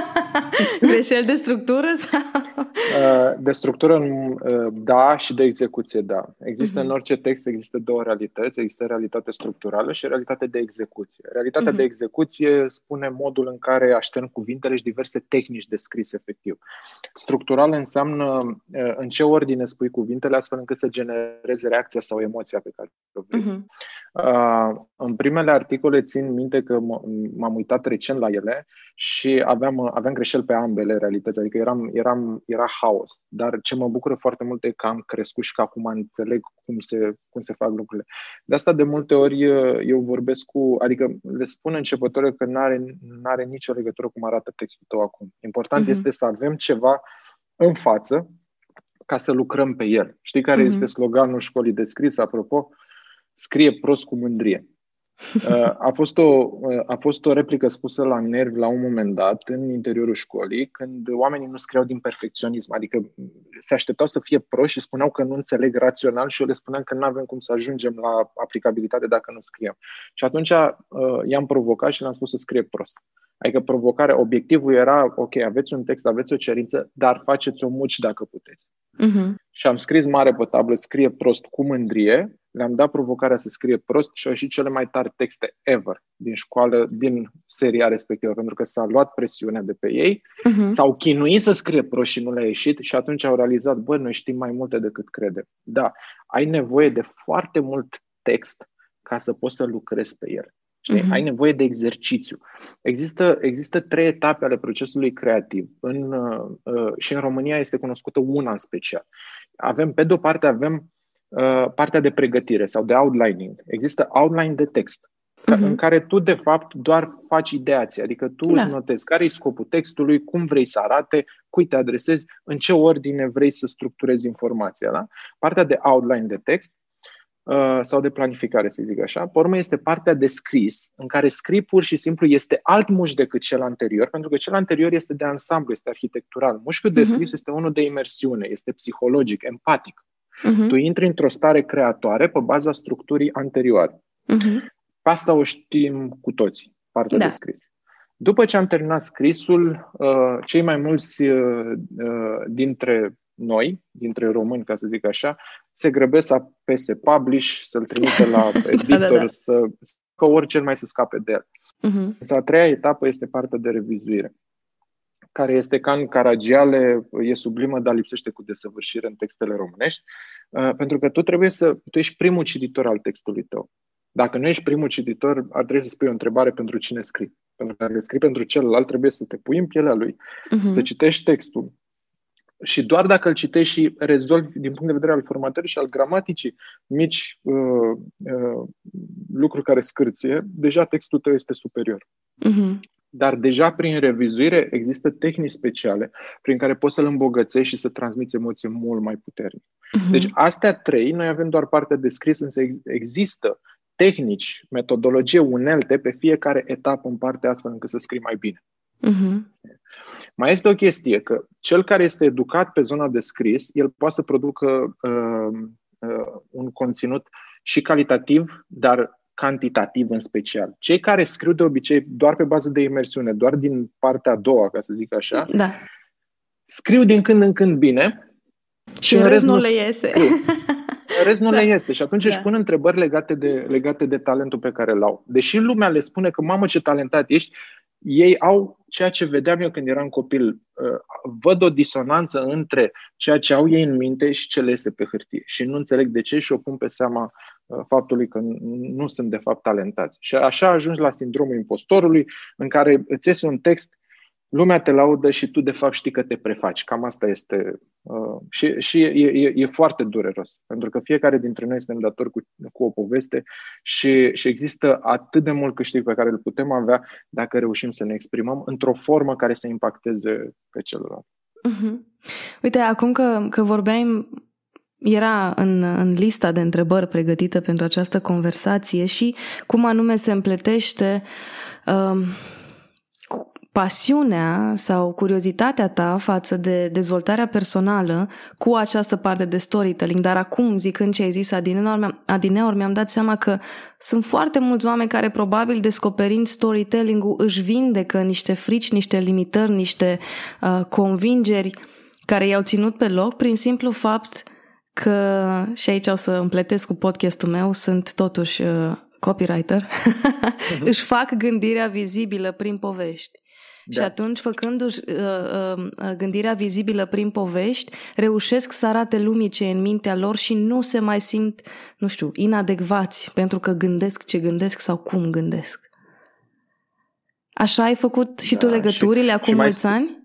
greșeli de structură? Sau? Uh, de structură, uh, da, și de execuție, da. Există uh-huh. în orice text, există două realități. Există realitate structurală și realitate de execuție. Realitatea uh-huh. de execuție spune modul în care aștern cuvintele și diverse tehnici de scris efectiv. Structural înseamnă uh, în ce ordine spui cuvintele astfel încât să genereze reacția sau emoția pe care o vrei. Uh-huh. Uh, în primele articole țin minte că m-am uitat recent la ele și aveam, aveam greșeli pe ambele realități, adică eram, eram, era haos. Dar ce mă bucură foarte mult e că am crescut și că acum înțeleg cum se, cum se fac lucrurile. De asta de multe ori eu vorbesc cu, adică le spun începătoare că nu are are nicio legătură cum arată textul tău acum. Important uh-huh. este să avem ceva în față ca să lucrăm pe el. Știi care uh-huh. este sloganul școlii de scris, apropo? Scrie prost cu mândrie. Uh, a fost, o, uh, a fost o replică spusă la nervi la un moment dat în interiorul școlii, când oamenii nu scriau din perfecționism, adică se așteptau să fie proști și spuneau că nu înțeleg rațional și eu le spuneam că nu avem cum să ajungem la aplicabilitate dacă nu scriem. Și atunci uh, i-am provocat și le-am spus să scrie prost. Adică provocarea, obiectivul era, ok, aveți un text, aveți o cerință, dar faceți-o muci dacă puteți. Uh-huh. Și am scris mare pe tablă, scrie prost cu mândrie, le-am dat provocarea să scrie prost și au ieșit cele mai tari texte ever din școală, din seria respectivă, pentru că s-a luat presiunea de pe ei, uh-huh. s-au chinuit să scrie prost și nu le-a ieșit și atunci au realizat, bă, noi știm mai multe decât credem. Da, ai nevoie de foarte mult text ca să poți să lucrezi pe el. Știi? Uh-huh. Ai nevoie de exercițiu. Există, există trei etape ale procesului creativ. În, uh, uh, și în România este cunoscută una în special. Avem, pe de o parte, avem uh, partea de pregătire sau de outlining. Există outline de text, uh-huh. în care tu, de fapt, doar faci ideații. Adică tu da. îți notezi care e scopul textului, cum vrei să arate, cui te adresezi, în ce ordine vrei să structurezi informația. Da? Partea de outline de text Uh, sau de planificare, să zic așa. Pe urmă este partea de scris, în care scrii pur și simplu este alt muș decât cel anterior, pentru că cel anterior este de ansamblu, este arhitectural. Mușchiul de mhm. scris uh-huh. este unul de imersiune, este psihologic, empatic. Uh-huh. Tu intri într-o stare creatoare pe baza structurii anterioare. Uh-huh. Asta o știm cu toții, partea da. de scris. După ce am terminat scrisul, uh, cei mai mulți uh, dintre noi, dintre români, ca să zic așa, se grăbesc să apese publish, să-l trimite la editor, da, da, da. să că orice mai să scape de el. Uh-huh. Însă a treia etapă este partea de revizuire, care este ca în Caragiale, e sublimă, dar lipsește cu desăvârșire în textele românești, uh, pentru că tu trebuie să, tu ești primul cititor al textului tău. Dacă nu ești primul cititor, ar trebui să spui o întrebare pentru cine scrii. Pentru că dacă scrii pentru celălalt, trebuie să te pui în pielea lui, uh-huh. să citești textul, și doar dacă îl citești și rezolvi din punct de vedere al formatării și al gramaticii mici uh, uh, lucruri care scârție, deja textul tău este superior. Uh-huh. Dar deja prin revizuire există tehnici speciale prin care poți să-l îmbogățești și să transmiți emoții mult mai puternic. Uh-huh. Deci astea trei, noi avem doar partea de scris, însă există tehnici, metodologie, unelte pe fiecare etapă în parte astfel încât să scrii mai bine. Uh-huh. Mai este o chestie, că cel care este educat pe zona de scris, el poate să producă uh, uh, un conținut și calitativ, dar cantitativ în special. Cei care scriu de obicei doar pe bază de imersiune, doar din partea a doua, ca să zic așa, da. scriu din când în când bine și, în rest nu le iese. În rest nu da. le iese și atunci da. își pun întrebări legate de, legate de talentul pe care îl au. Deși lumea le spune că, mamă, ce talentat ești, ei au ceea ce vedeam eu când eram copil. Uh, văd o disonanță între ceea ce au ei în minte și ce le iese pe hârtie. Și nu înțeleg de ce și o pun pe seama uh, faptului că nu sunt de fapt talentați. Și așa ajungi la sindromul impostorului, în care îți iese un text lumea te laudă și tu de fapt știi că te prefaci. Cam asta este. Uh, și și e, e, e foarte dureros, pentru că fiecare dintre noi suntem datori cu, cu o poveste și, și există atât de mult câștig pe care îl putem avea dacă reușim să ne exprimăm într-o formă care să impacteze pe celălalt. Uh-huh. Uite, acum că, că vorbeai era în, în lista de întrebări pregătită pentru această conversație și cum anume se împletește uh, pasiunea sau curiozitatea ta față de dezvoltarea personală cu această parte de storytelling, dar acum, zicând ce ai zis adineori, mi-am dat seama că sunt foarte mulți oameni care probabil descoperind storytelling-ul își vindecă niște frici, niște limitări, niște uh, convingeri care i-au ținut pe loc prin simplu fapt că, și aici o să împletesc cu podcastul meu, sunt totuși uh, copywriter, uh-huh. își fac gândirea vizibilă prin povești. Da. Și atunci, făcându-și uh, uh, uh, gândirea vizibilă prin povești, reușesc să arate lumii ce e în mintea lor și nu se mai simt, nu știu, inadecvați pentru că gândesc ce gândesc sau cum gândesc. Așa ai făcut și tu da, legăturile și, acum și mulți mai... ani?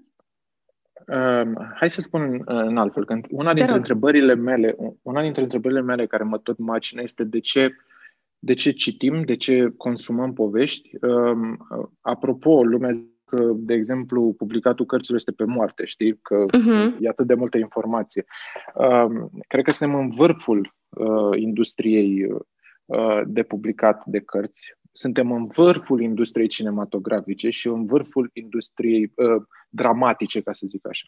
Uh, hai să spun în, în altfel, că una dintre întrebările mele, una dintre întrebările mele care mă tot macină este de ce de ce citim, de ce consumăm povești. Uh, apropo, lumea că, de exemplu, publicatul cărților este pe moarte, știi? Că uh-huh. e atât de multă informație. Uh, cred că suntem în vârful uh, industriei uh, de publicat de cărți. Suntem în vârful industriei cinematografice și în vârful industriei uh, dramatice, ca să zic așa.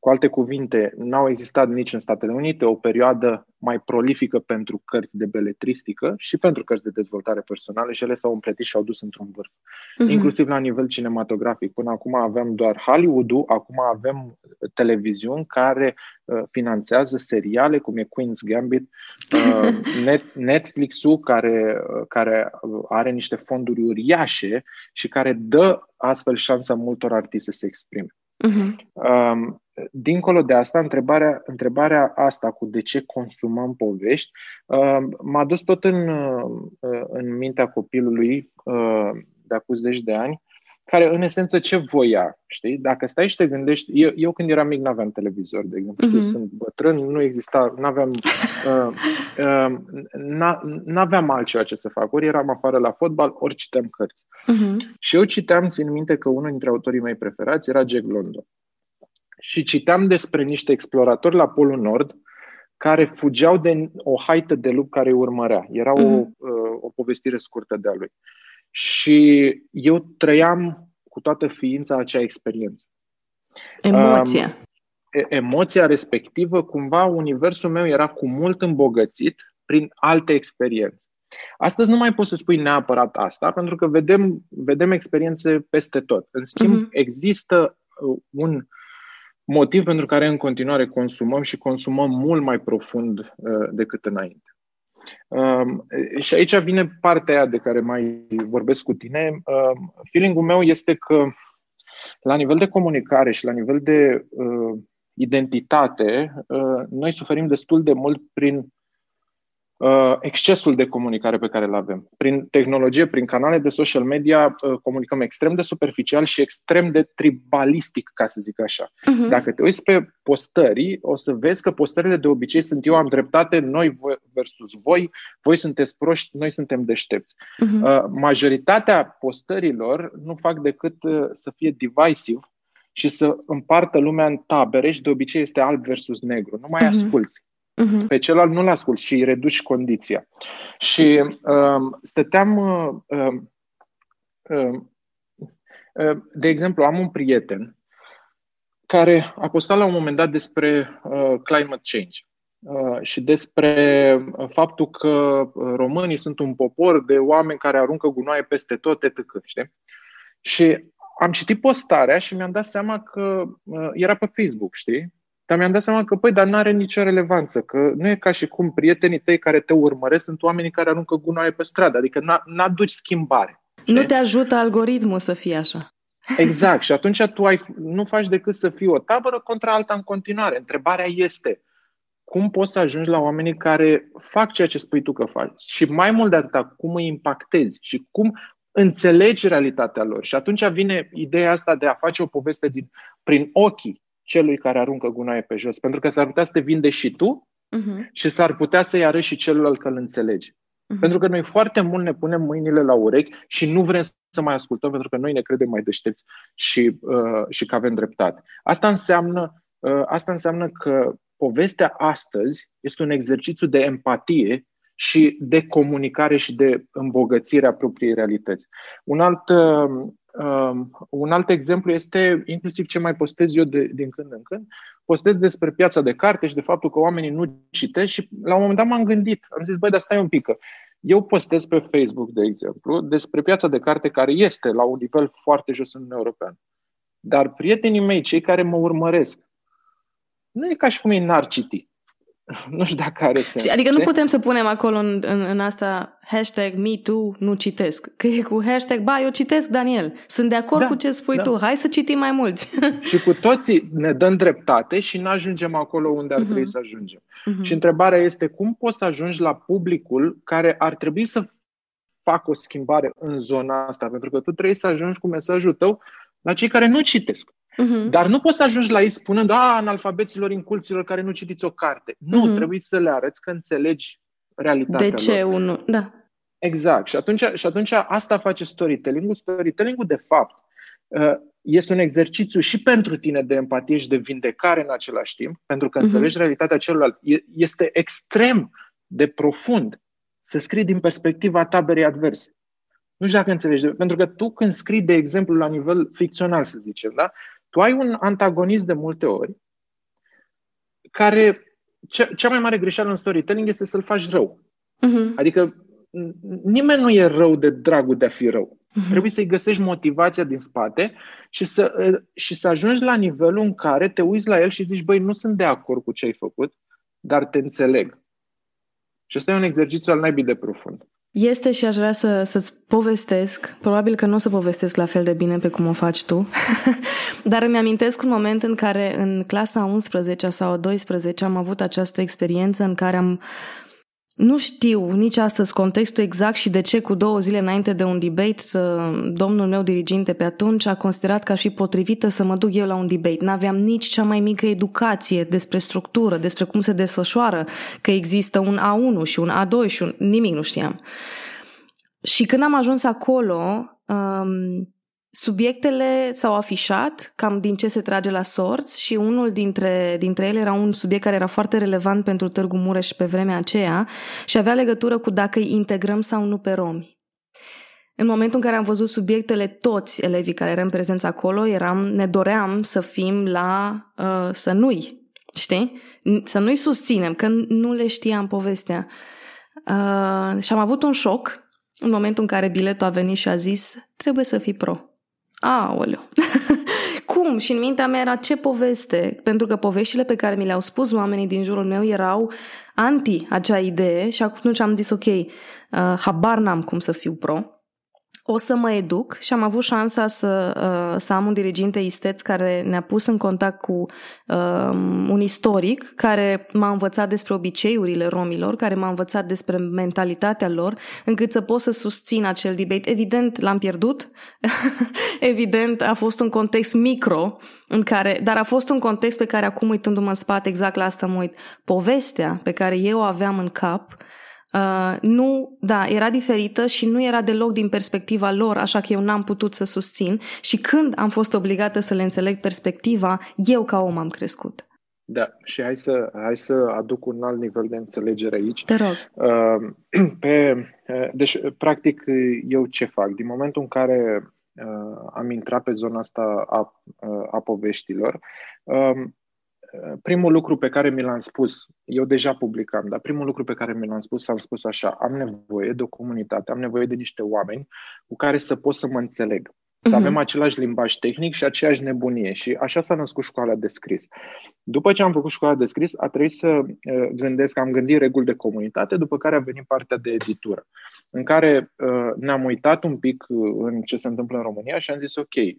Cu alte cuvinte, n-au existat nici în Statele Unite o perioadă mai prolifică pentru cărți de beletristică și pentru cărți de dezvoltare personală și ele s-au împletit și au dus într-un vârf. Uh-huh. Inclusiv la nivel cinematografic. Până acum aveam doar Hollywood-ul, acum avem televiziuni care uh, finanțează seriale, cum e Queen's Gambit, uh, Net, Netflix-ul, care, uh, care are niște fonduri uriașe și care dă astfel șansa multor artiști să se exprime. Uh-huh. Um, dincolo de asta, întrebarea, întrebarea asta cu de ce consumăm povești uh, m-a dus tot în, uh, în mintea copilului uh, de acum zeci de ani, care în esență ce voia, știi? Dacă stai și te gândești, eu, eu când eram mic n-aveam televizor, de exemplu, uh-huh. sunt bătrân, nu exista, n-aveam, uh, uh, n-aveam altceva ce să fac, ori eram afară la fotbal, ori citeam cărți. Uh-huh. Și eu citeam, țin minte că unul dintre autorii mei preferați era Jack London și citeam despre niște exploratori la Polul Nord care fugeau de o haită de lup care îi urmărea. Era mm-hmm. o, mhm. uh, o povestire scurtă de-a lui. Și eu trăiam cu toată ființa acea experiență. Emoția. Um, emoția respectivă, cumva, universul meu era cu mult îmbogățit prin alte experiențe. Astăzi nu mai poți să spui neapărat asta, pentru că vedem, vedem experiențe peste tot. În schimb, mm-hmm. există uh, un uh, motiv pentru care în continuare consumăm și consumăm mult mai profund uh, decât înainte. Um, și aici vine partea aia de care mai vorbesc cu tine. Um, feeling-ul meu este că la nivel de comunicare și la nivel de uh, identitate, uh, noi suferim destul de mult prin uh, excesul de comunicare pe care îl avem. Prin tehnologie, prin canale de social media, uh, comunicăm extrem de superficial și extrem de tribalistic, ca să zic așa. Uh-huh. Dacă te uiți pe postări, o să vezi că postările de obicei sunt eu am dreptate, noi versus voi, voi sunteți proști, noi suntem deștepți. Uh-huh. Uh, majoritatea postărilor nu fac decât uh, să fie divisive și să împartă lumea în tabere și de obicei este alb versus negru. Nu mai uh-huh. asculți. Uh-huh. Pe celălalt nu-l asculti și îi reduci condiția. Și uh, stăteam... Uh, uh, uh, de exemplu, am un prieten care a postat la un moment dat despre uh, climate change uh, și despre faptul că românii sunt un popor de oameni care aruncă gunoaie peste tot, etc. Știi? Și am citit postarea și mi-am dat seama că uh, era pe Facebook, știi? Dar mi-am dat seama că, păi, dar nu are nicio relevanță, că nu e ca și cum prietenii tăi care te urmăresc sunt oamenii care aruncă gunoaie pe stradă, adică n-aduci schimbare. Nu te ajută algoritmul să fie așa. Exact. Și atunci tu ai, nu faci decât să fii o tabără contra alta în continuare. Întrebarea este, cum poți să ajungi la oamenii care fac ceea ce spui tu că faci? Și mai mult de atât, cum îi impactezi și cum înțelegi realitatea lor. Și atunci vine ideea asta de a face o poveste din, prin ochii celui care aruncă gunoaie pe jos. Pentru că s-ar putea să te vinde și tu uh-huh. și s-ar putea să-i arăți și celălalt că îl înțelegi. Uh-huh. Pentru că noi foarte mult ne punem mâinile la urechi și nu vrem să mai ascultăm pentru că noi ne credem mai deștepți și, uh, și că avem dreptate. Asta înseamnă, uh, asta înseamnă că povestea astăzi este un exercițiu de empatie și de comunicare și de îmbogățire a propriei realități. Un alt, uh, Um, un alt exemplu este inclusiv ce mai postez eu de, din când în când. Postez despre piața de carte și de faptul că oamenii nu citesc și la un moment dat m-am gândit, am zis, băi, dar stai un pic, că eu postez pe Facebook, de exemplu, despre piața de carte care este la un nivel foarte jos în Uniunea Europeană. Dar prietenii mei, cei care mă urmăresc, nu e ca și cum ei n-ar citi. Nu știu dacă are sens. Adică nu putem să punem acolo în, în, în asta hashtag MeToo, nu citesc. Că e cu hashtag, ba, eu citesc, Daniel. Sunt de acord da, cu ce spui da. tu. Hai să citim mai mulți. și cu toții ne dăm dreptate și nu ajungem acolo unde ar uh-huh. trebui să ajungem. Uh-huh. Și întrebarea este cum poți să ajungi la publicul care ar trebui să facă o schimbare în zona asta, pentru că tu trebuie să ajungi cu mesajul tău la cei care nu citesc. Uh-huh. Dar nu poți să ajungi la ei spunând, a, analfabeților inculților care nu citiți o carte. Nu, uh-huh. trebuie să le arăți că înțelegi realitatea De ce lor. unul, da. Exact. Și atunci, și atunci asta face storytelling-ul. Storytelling-ul, de fapt, uh, este un exercițiu și pentru tine de empatie și de vindecare în același timp, pentru că uh-huh. înțelegi realitatea celorlalți. Este extrem de profund să scrii din perspectiva taberei adverse. Nu știu dacă înțelegi, pentru că tu când scrii, de exemplu, la nivel ficțional, să zicem, da? Tu ai un antagonist de multe ori care cea mai mare greșeală în storytelling este să-l faci rău. Uh-huh. Adică nimeni nu e rău de dragul de a fi rău. Uh-huh. Trebuie să-i găsești motivația din spate și să, și să ajungi la nivelul în care te uiți la el și zici, băi, nu sunt de acord cu ce ai făcut, dar te înțeleg. Și ăsta e un exercițiu al naibii de profund. Este și aș vrea să, să-ți povestesc, probabil că nu o să povestesc la fel de bine pe cum o faci tu, dar îmi amintesc un moment în care în clasa 11 sau 12 am avut această experiență în care am nu știu nici astăzi contextul exact și de ce cu două zile înainte de un debate domnul meu diriginte pe atunci a considerat că aș fi potrivită să mă duc eu la un debate. N-aveam nici cea mai mică educație despre structură, despre cum se desfășoară, că există un A1 și un A2 și un... nimic nu știam. Și când am ajuns acolo, um, Subiectele s-au afișat cam din ce se trage la sorți și unul dintre, dintre ele era un subiect care era foarte relevant pentru Târgu Mureș pe vremea aceea și avea legătură cu dacă îi integrăm sau nu pe romi. În momentul în care am văzut subiectele, toți elevii care eram prezenți acolo, eram, ne doream să fim la uh, să nu-i, știi? Să nu-i susținem, că nu le știam povestea. Uh, și am avut un șoc în momentul în care biletul a venit și a zis trebuie să fii pro. Aoleu! Cum? Și în mintea mea era ce poveste? Pentru că poveștile pe care mi le-au spus oamenii din jurul meu erau anti acea idee și atunci am zis ok, uh, habar n-am cum să fiu pro, o să mă educ și am avut șansa să, uh, să am un diriginte isteț care ne-a pus în contact cu uh, un istoric care m-a învățat despre obiceiurile romilor, care m-a învățat despre mentalitatea lor, încât să pot să susțin acel debate. Evident, l-am pierdut. Evident, a fost un context micro, în care, dar a fost un context pe care acum uitându-mă în spate, exact la asta mă uit, povestea pe care eu o aveam în cap, Uh, nu, da, era diferită și nu era deloc din perspectiva lor, așa că eu n-am putut să susțin și când am fost obligată să le înțeleg perspectiva, eu ca om am crescut. Da, și hai să, hai să aduc un alt nivel de înțelegere aici. Te rog. Uh, pe, uh, deci, practic, eu ce fac? Din momentul în care uh, am intrat pe zona asta a, uh, a poveștilor, uh, primul lucru pe care mi l-am spus, eu deja publicam, dar primul lucru pe care mi l-am spus, am spus așa, am nevoie de o comunitate, am nevoie de niște oameni cu care să pot să mă înțeleg. Să avem uh-huh. același limbaj tehnic și aceeași nebunie. Și așa s-a născut școala de scris. După ce am făcut școala de scris, a trebuit să uh, gândesc, am gândit reguli de comunitate, după care a venit partea de editură, în care uh, ne-am uitat un pic uh, în ce se întâmplă în România și am zis, ok, uh,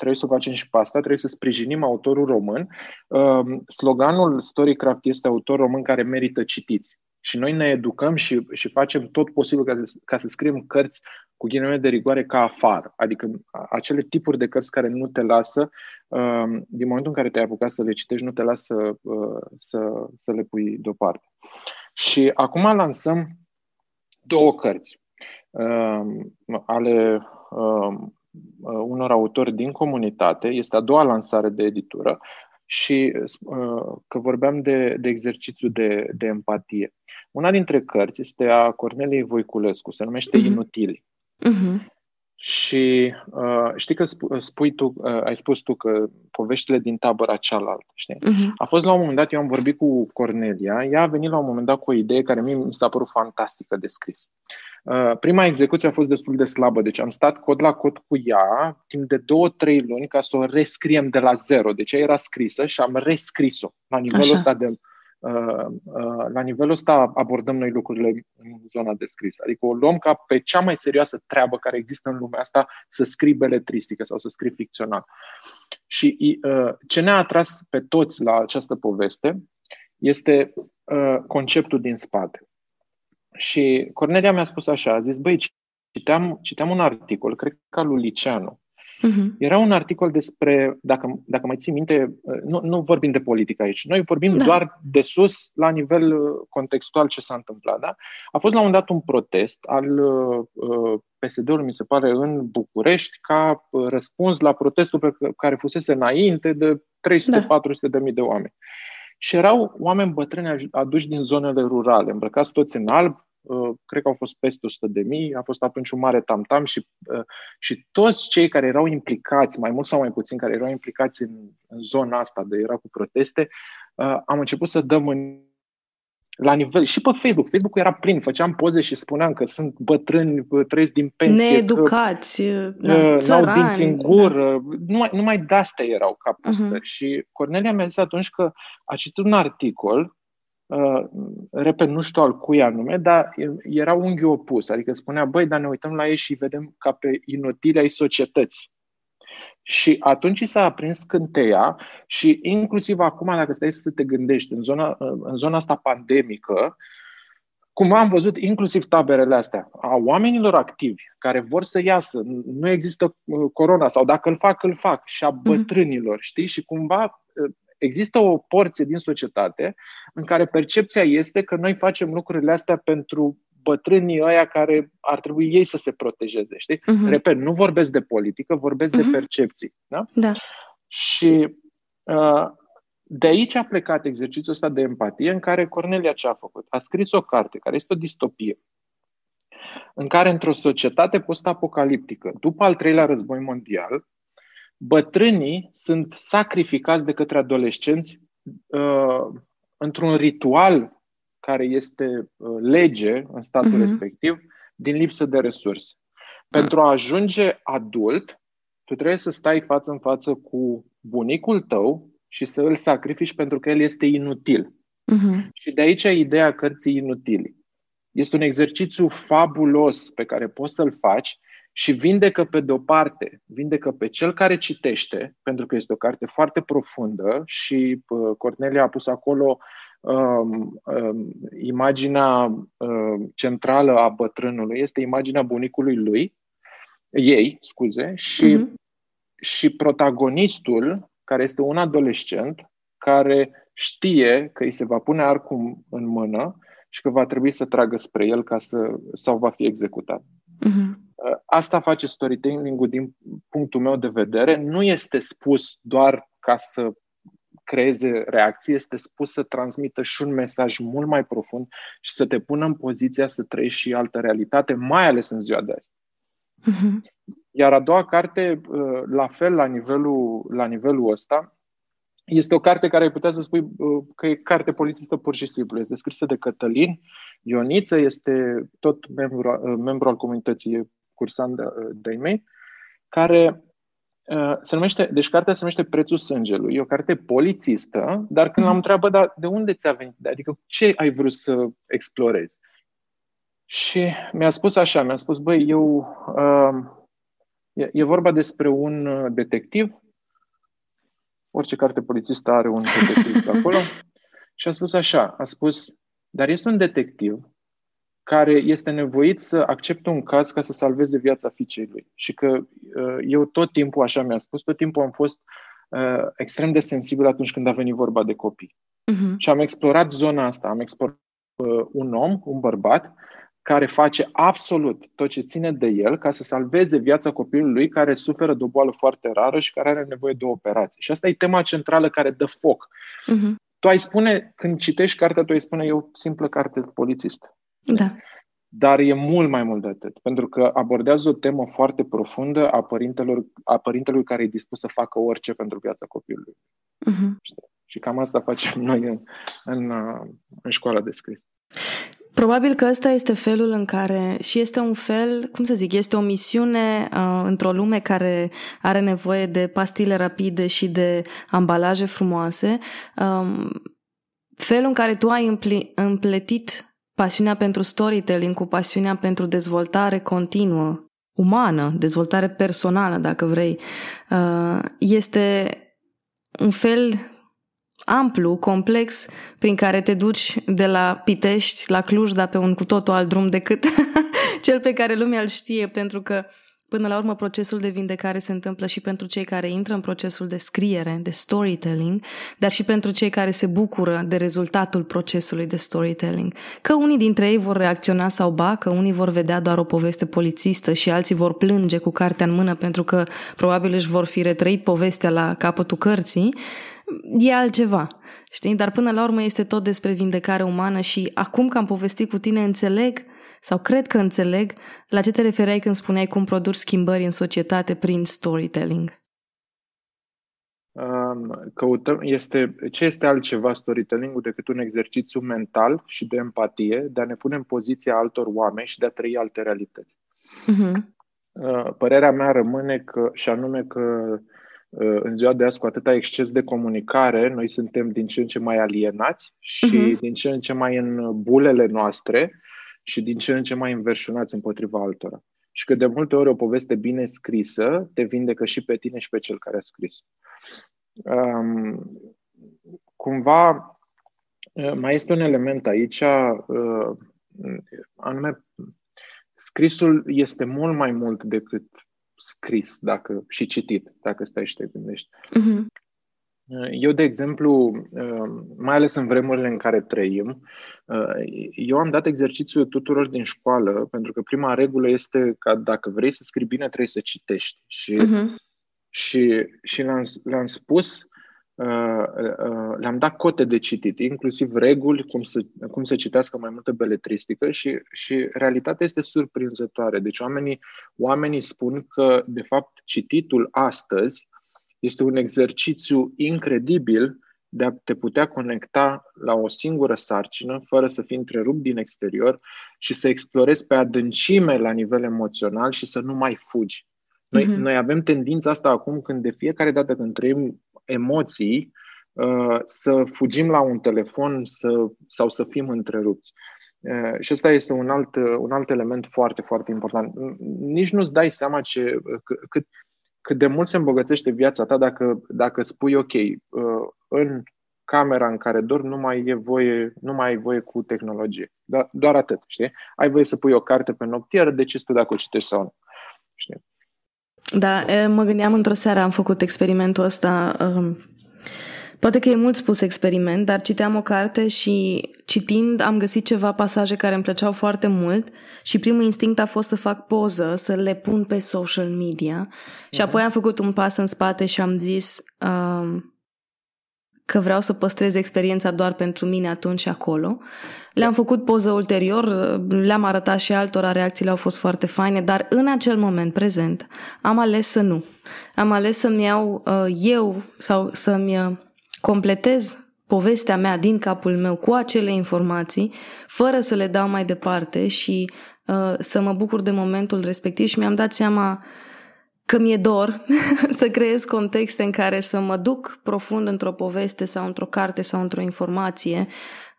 trebuie să facem și pe asta, trebuie să sprijinim autorul român. Um, sloganul Storycraft este autor român care merită citiți. Și noi ne educăm și, și facem tot posibil ca să, ca să scriem cărți cu ghilimele de rigoare ca afară. Adică acele tipuri de cărți care nu te lasă, um, din momentul în care te-ai apucat să le citești, nu te lasă uh, să, să le pui deoparte. Și acum lansăm două cărți um, ale Uh, unor autori din comunitate. Este a doua lansare de editură și uh, că vorbeam de, de exercițiu de, de empatie. Una dintre cărți este a Corneliei Voiculescu, se numește uh-huh. Inutili. Uh-huh. Și uh, știi că spui tu, uh, ai spus tu că poveștile din tabăra cealaltă, știi? Uh-huh. A fost la un moment dat, eu am vorbit cu Cornelia, ea a venit la un moment dat cu o idee care mie mi s-a părut fantastică de scris. Uh, prima execuție a fost destul de slabă, deci am stat cod la cod cu ea timp de două, trei luni ca să o rescriem de la zero. Deci ea era scrisă și am rescris-o la nivelul Așa. ăsta de Uh, uh, la nivelul ăsta abordăm noi lucrurile în zona de scris. Adică o luăm ca pe cea mai serioasă treabă care există în lumea asta să scrii beletristică sau să scrii ficțional. Și uh, ce ne-a atras pe toți la această poveste este conceptul din spate. Și Cornelia mi-a spus așa, a zis, băi, citeam, citeam un articol, cred că al lui Liceanu, Uh-huh. Era un articol despre, dacă, dacă mai ții minte, nu, nu vorbim de politică aici, noi vorbim da. doar de sus, la nivel uh, contextual ce s-a întâmplat. Da? A fost la un dat un protest al uh, PSD-ului, mi se pare, în București, ca uh, răspuns la protestul pe care fusese înainte de 300-400 da. de mii de oameni. Și erau oameni bătrâni aduși din zonele rurale, îmbrăcați toți în alb, Uh, cred că au fost peste 100 de mii, a fost atunci un mare tamtam și, uh, și toți cei care erau implicați, mai mult sau mai puțin, care erau implicați în, în zona asta de era cu proteste, uh, am început să dăm în la nivel, și pe Facebook. Facebook era plin, făceam poze și spuneam că sunt bătrâni, trăiesc din pensie. Needucați, că, da, n-au dinți în gură. Da. Numai, numai de-astea erau ca postări. Uh-huh. Și Cornelia mi-a zis atunci că a citit un articol uh, repet, nu știu al cui anume, dar era unghi opus, adică spunea, băi, dar ne uităm la ei și vedem ca pe inutile ai societății. Și atunci s-a aprins scânteia și inclusiv acum, dacă stai să te gândești, în zona, în zona asta pandemică, cum am văzut inclusiv taberele astea, a oamenilor activi care vor să iasă, nu există uh, corona sau dacă îl fac, îl fac, și a mhm. bătrânilor, mm-hmm. știi? Și cumva uh, există o porție din societate în care percepția este că noi facem lucrurile astea pentru bătrânii ăia care ar trebui ei să se protejeze, știi? Uh-huh. Repet, nu vorbesc de politică, vorbesc uh-huh. de mhm. percepții, da? Da. Și uh, de aici a plecat exercițiul ăsta de empatie în care Cornelia ce a făcut? A scris o carte care este o distopie în care într-o societate post-apocaliptică, după al treilea război mondial, bătrânii sunt sacrificați de către adolescenți uh, într-un ritual care este uh, lege în statul uh-huh. respectiv din lipsă de resurse. Pentru a ajunge adult, tu trebuie să stai față în față cu bunicul tău și să îl sacrifici pentru că el este inutil. Uh-huh. Și de aici ideea cărții inutili. Este un exercițiu fabulos pe care poți să-l faci și vindecă pe de-o parte, vindecă pe cel care citește, pentru că este o carte foarte profundă și uh, Cornelia a pus acolo um, um, imaginea um, centrală a bătrânului, este imaginea bunicului lui, ei, scuze, și, uh-huh. și protagonistul, care este un adolescent, care știe că îi se va pune arcul în mână și că va trebui să tragă spre el ca să, sau va fi executat. Uh-huh. Asta face storytelling-ul din punctul meu de vedere. Nu este spus doar ca să creeze reacții, este spus să transmită și un mesaj mult mai profund și să te pună în poziția să trăiești și altă realitate, mai ales în ziua de azi. Uh-huh. Iar a doua carte, uh, la fel la nivelul, la nivelul ăsta, este o carte care ai putea să spui uh, că e carte polițistă pur și simplu. Este scrisă de Cătălin Ioniță, este tot membru, uh, membru al comunității cursant de, de mei, care Uh, se numește, deci cartea se numește Prețul sângelui. E o carte polițistă, dar când l-am întrebat, dar de unde ți-a venit? Adică ce ai vrut să explorezi? Și mi-a spus așa, mi-a spus, băi, eu... Uh, e, e vorba despre un uh, detectiv. Orice carte polițistă are un detectiv acolo. Și a spus așa, a spus, dar este un detectiv care este nevoit să accepte un caz ca să salveze viața fiicei lui. Și că uh, eu tot timpul, așa mi-a spus, tot timpul am fost uh, extrem de sensibil atunci când a venit vorba de copii. Uh-huh. Și am explorat zona asta, am explorat uh, un om, un bărbat, care face absolut tot ce ține de el ca să salveze viața copilului care suferă de o boală foarte rară și care are nevoie de o operație. Și asta e tema centrală care dă foc. Uh-huh. Tu ai spune, când citești cartea, tu ai spune, e o simplă carte polițistă. Da. Dar e mult mai mult de atât, pentru că abordează o temă foarte profundă a, părintelor, a părintelui care e dispus să facă orice pentru viața copilului. Uh-huh. Și cam asta facem noi în, în, în școala de scris. Probabil că ăsta este felul în care și este un fel, cum să zic, este o misiune uh, într-o lume care are nevoie de pastile rapide și de ambalaje frumoase. Um, felul în care tu ai împletit pasiunea pentru storytelling cu pasiunea pentru dezvoltare continuă, umană, dezvoltare personală, dacă vrei, uh, este un fel amplu, complex, prin care te duci de la Pitești la Cluj, dar pe un cu totul alt drum decât cel pe care lumea îl știe, pentru că Până la urmă, procesul de vindecare se întâmplă și pentru cei care intră în procesul de scriere, de storytelling, dar și pentru cei care se bucură de rezultatul procesului de storytelling. Că unii dintre ei vor reacționa sau ba, că unii vor vedea doar o poveste polițistă și alții vor plânge cu cartea în mână pentru că probabil își vor fi retrăit povestea la capătul cărții, e altceva. Știi? Dar până la urmă este tot despre vindecare umană și acum că am povestit cu tine, înțeleg sau cred că înțeleg la ce te refereai când spuneai cum produci schimbări în societate prin storytelling. Căutăm, este, ce este altceva storytelling-ul decât un exercițiu mental și de empatie, de a ne pune în poziția altor oameni și de a trăi alte realități. Uh-huh. Părerea mea rămâne că, și anume că uh, în ziua de azi, cu atâta exces de comunicare, noi suntem din ce în ce mai alienați și uh-huh. din ce în ce mai în bulele noastre și din ce în ce mai înverșunați împotriva altora. Și că de multe ori o poveste bine scrisă te vindecă și pe tine și pe cel care a scris. Um, cumva, uh, mai este un element aici, uh, anume, scrisul este mult mai mult decât scris dacă, și citit, dacă stai și te gândești. Uh-huh. Eu, de exemplu, uh, mai ales în vremurile în care trăim, uh, eu am dat exercițiul tuturor din școală, pentru că prima regulă este că dacă vrei să scrii bine, trebuie să citești. Și, uh-huh. și, și le-am, le-am spus Uh, uh, le-am dat cote de citit, inclusiv reguli, cum să, cum să citească mai multă beletristică și, și realitatea este surprinzătoare. Deci oamenii, oamenii spun că, de fapt, cititul astăzi este un exercițiu incredibil de a te putea conecta la o singură sarcină, fără să fii întrerupt din exterior și să explorezi pe adâncime la nivel emoțional și să nu mai fugi. Noi, uh-huh. noi avem tendința asta acum când de fiecare dată când trăim emoții, uh, să fugim la un telefon să, sau să fim întrerupți. Uh, și ăsta este un alt, un alt element foarte, foarte important. Nici nu-ți dai seama ce, cât, cât de mult se îmbogățește viața ta dacă, dacă spui, ok, uh, în camera în care dormi nu mai e voie, nu mai ai voie cu tehnologie. Doar, doar atât, știi? Ai voie să pui o carte pe noptieră, de ce tu dacă o citești sau nu. Știi? Da, mă gândeam într-o seară, am făcut experimentul ăsta. Um, poate că e mult spus experiment, dar citeam o carte și citind am găsit ceva pasaje care îmi plăceau foarte mult și primul instinct a fost să fac poză, să le pun pe social media și mhm. apoi am făcut un pas în spate și am zis um, că vreau să păstrez experiența doar pentru mine atunci și acolo. Le-am făcut poză ulterior, le-am arătat și altora, reacțiile au fost foarte faine, dar în acel moment prezent am ales să nu. Am ales să-mi iau uh, eu sau să-mi uh, completez povestea mea din capul meu cu acele informații, fără să le dau mai departe și uh, să mă bucur de momentul respectiv și mi-am dat seama că mi-e dor să creez contexte în care să mă duc profund într-o poveste sau într-o carte sau într-o informație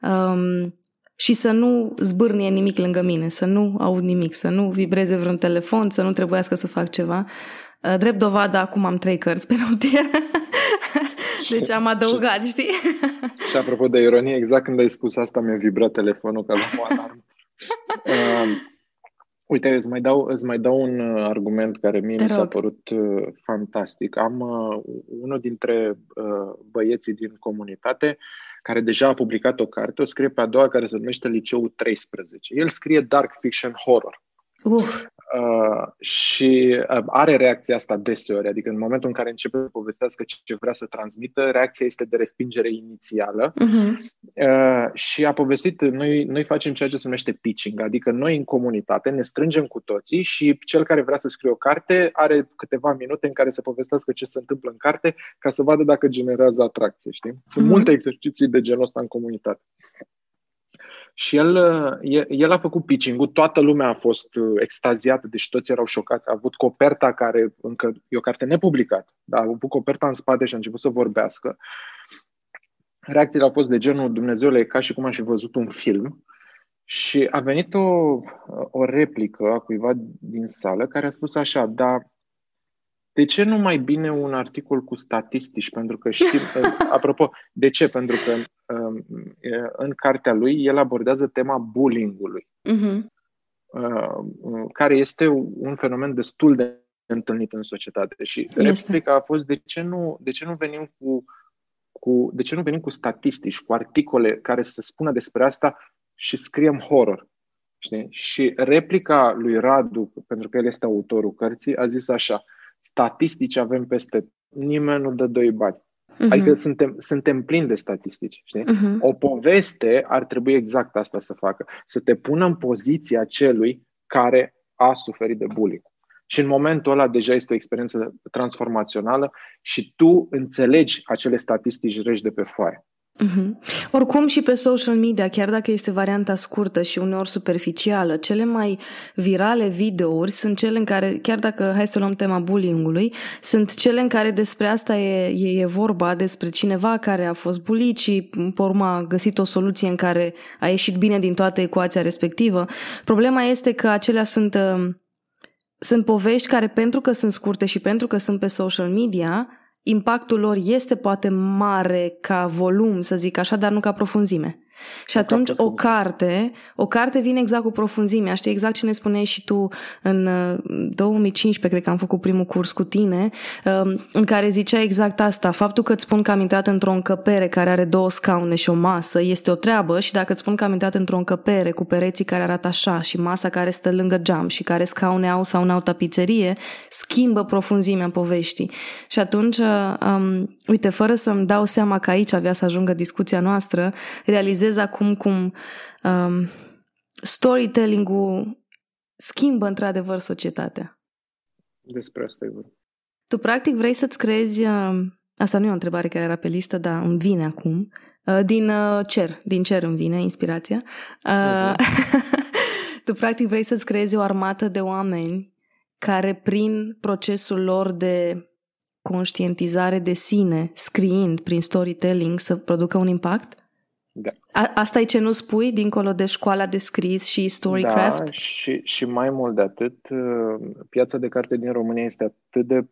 um, și să nu zbârnie nimic lângă mine, să nu aud nimic, să nu vibreze vreun telefon, să nu trebuiască să fac ceva. Uh, drept dovadă, acum am trei cărți pe notier. deci am adăugat, știi? și apropo de ironie, exact când ai spus asta mi-a vibrat telefonul ca la o alarmă. Uh, Uite, îți mai dau, îți mai dau un uh, argument care mie Te mi s-a rog. părut uh, fantastic. Am uh, unul dintre uh, băieții din comunitate care deja a publicat o carte, o scrie pe a doua care se numește Liceul 13. El scrie dark fiction horror. Uh. Uh, și uh, are reacția asta deseori, adică în momentul în care începe să povestească ce vrea să transmită, reacția este de respingere inițială uh-huh. uh, și a povestit, noi, noi facem ceea ce se numește pitching, adică noi în comunitate ne strângem cu toții și cel care vrea să scrie o carte are câteva minute în care să povestească ce se întâmplă în carte ca să vadă dacă generează atracție, știi? Sunt uh-huh. multe exerciții de genul ăsta în comunitate. Și el, el a făcut pitching-ul, toată lumea a fost uh, extaziată, deci toți erau șocați. A avut coperta care, încă e o carte nepublicată, dar a avut coperta în spate și a început să vorbească. Reacțiile au fost de genul, Dumnezeule, e ca și cum aș fi văzut un film. Și a venit o, o replică a cuiva din sală care a spus așa, da, de ce nu mai bine un articol cu statistici? Pentru că știm, apropo, de ce? Pentru că um, în cartea lui el abordează tema bullying-ului, uh-huh. care este un fenomen destul de întâlnit în societate. Și este. replica a fost de ce nu, de ce nu venim cu, cu de ce nu venim cu statistici, cu articole care să spună despre asta și scriem horror. Știi? Și replica lui Radu, pentru că el este autorul cărții, a zis așa, statistici avem peste nimeni nu dă doi bani. Uh-huh. Adică suntem, suntem plini de statistici. Știi? Uh-huh. O poveste ar trebui exact asta să facă. Să te pună în poziția celui care a suferit de bullying. Și în momentul ăla deja este o experiență transformațională și tu înțelegi acele statistici rești de pe foaie. Mm-hmm. Oricum și pe social media, chiar dacă este varianta scurtă și uneori superficială, cele mai virale videouri sunt cele în care, chiar dacă hai să luăm tema bullying-ului, sunt cele în care despre asta e, e, e vorba, despre cineva care a fost bulit și pe urmă a găsit o soluție în care a ieșit bine din toată ecuația respectivă. Problema este că acelea sunt, uh, sunt povești care pentru că sunt scurte și pentru că sunt pe social media, impactul lor este poate mare ca volum, să zic așa, dar nu ca profunzime. Și atunci o carte, o carte vine exact cu profunzimea. Știi exact ce ne spuneai și tu în 2015, uh, cred că am făcut primul curs cu tine, um, în care zicea exact asta. Faptul că îți spun că am intrat într-o încăpere care are două scaune și o masă este o treabă și dacă îți spun că am intrat într-o încăpere cu pereții care arată așa și masa care stă lângă geam și care scaune au sau n-au tapizerie, schimbă profunzimea poveștii. Și atunci, uh, um, uite, fără să-mi dau seama că aici avea să ajungă discuția noastră, realizez vezi acum cum um, storytelling-ul schimbă într-adevăr societatea. Despre asta e vorba. Tu practic vrei să-ți crezi, uh, asta nu e o întrebare care era pe listă, dar îmi vine acum, uh, din uh, cer, din cer îmi vine inspirația. Uh, uh-huh. tu practic vrei să-ți creezi o armată de oameni care prin procesul lor de conștientizare de sine, scriind prin storytelling, să producă un impact? Da. A, asta e ce nu spui, dincolo de școala de scris și storycraft? Da, și, și mai mult de atât, uh, piața de carte din România este atât de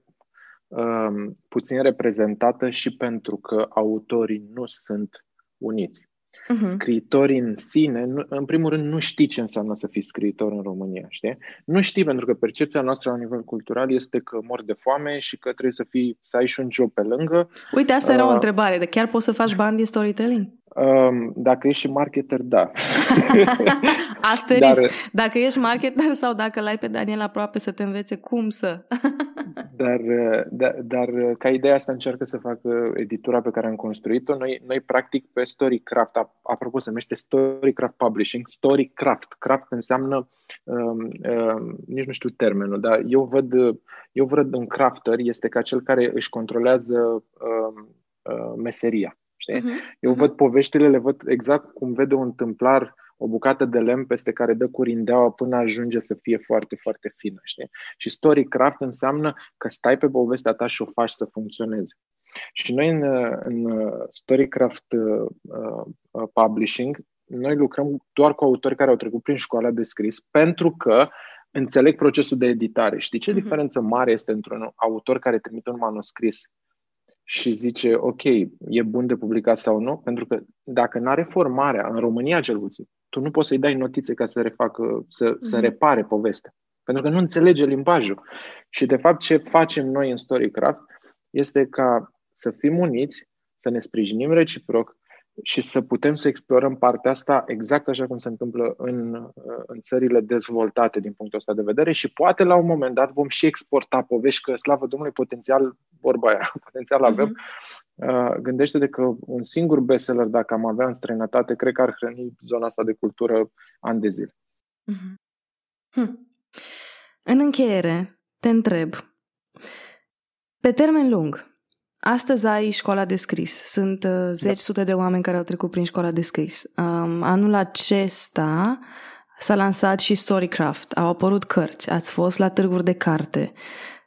um, puțin reprezentată și pentru că autorii nu sunt uniți. Uh-huh. Scriitorii în sine, nu, în primul rând, nu știi ce înseamnă să fii scriitor în România, știi? Nu știi pentru că percepția noastră la nivel cultural este că mor de foame și că trebuie să fii, să ai și un job pe lângă. Uite, asta era uh, o întrebare, de chiar poți să faci bani din storytelling? Um, dacă ești și marketer, da. Asterisc. Dar, dacă ești marketer sau dacă l-ai pe Daniel aproape să te învețe cum să. Dar, dar, dar ca ideea asta încearcă să facă editura pe care am construit-o. Noi, noi practic pe Storycraft, apropo se numește Storycraft Publishing, Storycraft. Craft înseamnă, um, um, nici nu știu termenul, dar eu văd, eu văd în crafter este ca cel care își controlează um, uh, meseria. Știi? Uh-huh. Eu văd poveștile, le văd exact cum vede un tâmplar o bucată de lemn peste care dă curindeaua până ajunge să fie foarte, foarte fină. Știi? Și storycraft înseamnă că stai pe povestea ta și o faci să funcționeze. Și noi în, în Storycraft uh, uh, Publishing, noi lucrăm doar cu autori care au trecut prin școala de scris pentru că înțeleg procesul de editare. Știi ce uh-huh. diferență mare este între un autor care trimite un manuscris și zice, ok, e bun de publicat sau nu, pentru că dacă nu are formarea, în România cel puțin, tu nu poți să-i dai notițe ca să refacă, să, mm-hmm. să mhm. repare povestea. Pentru că nu înțelege limbajul. Și de fapt ce facem noi în Storycraft este ca să fim uniți, să ne sprijinim reciproc, și să putem să explorăm partea asta exact așa cum se întâmplă în, în țările dezvoltate din punctul ăsta de vedere și poate la un moment dat vom și exporta povești că, slavă Domnului, potențial, vorba aia, potențial avem. Mm-hmm. Gândește-te că un singur bestseller, dacă am avea în străinătate, cred că ar hrăni zona asta de cultură ani de zile. Mm-hmm. Hm. În încheiere, te întreb, pe termen lung, Astăzi ai școala de scris. Sunt uh, zeci, da. sute de oameni care au trecut prin școala de scris. Um, anul acesta s-a lansat și Storycraft. Au apărut cărți. Ați fost la târguri de carte.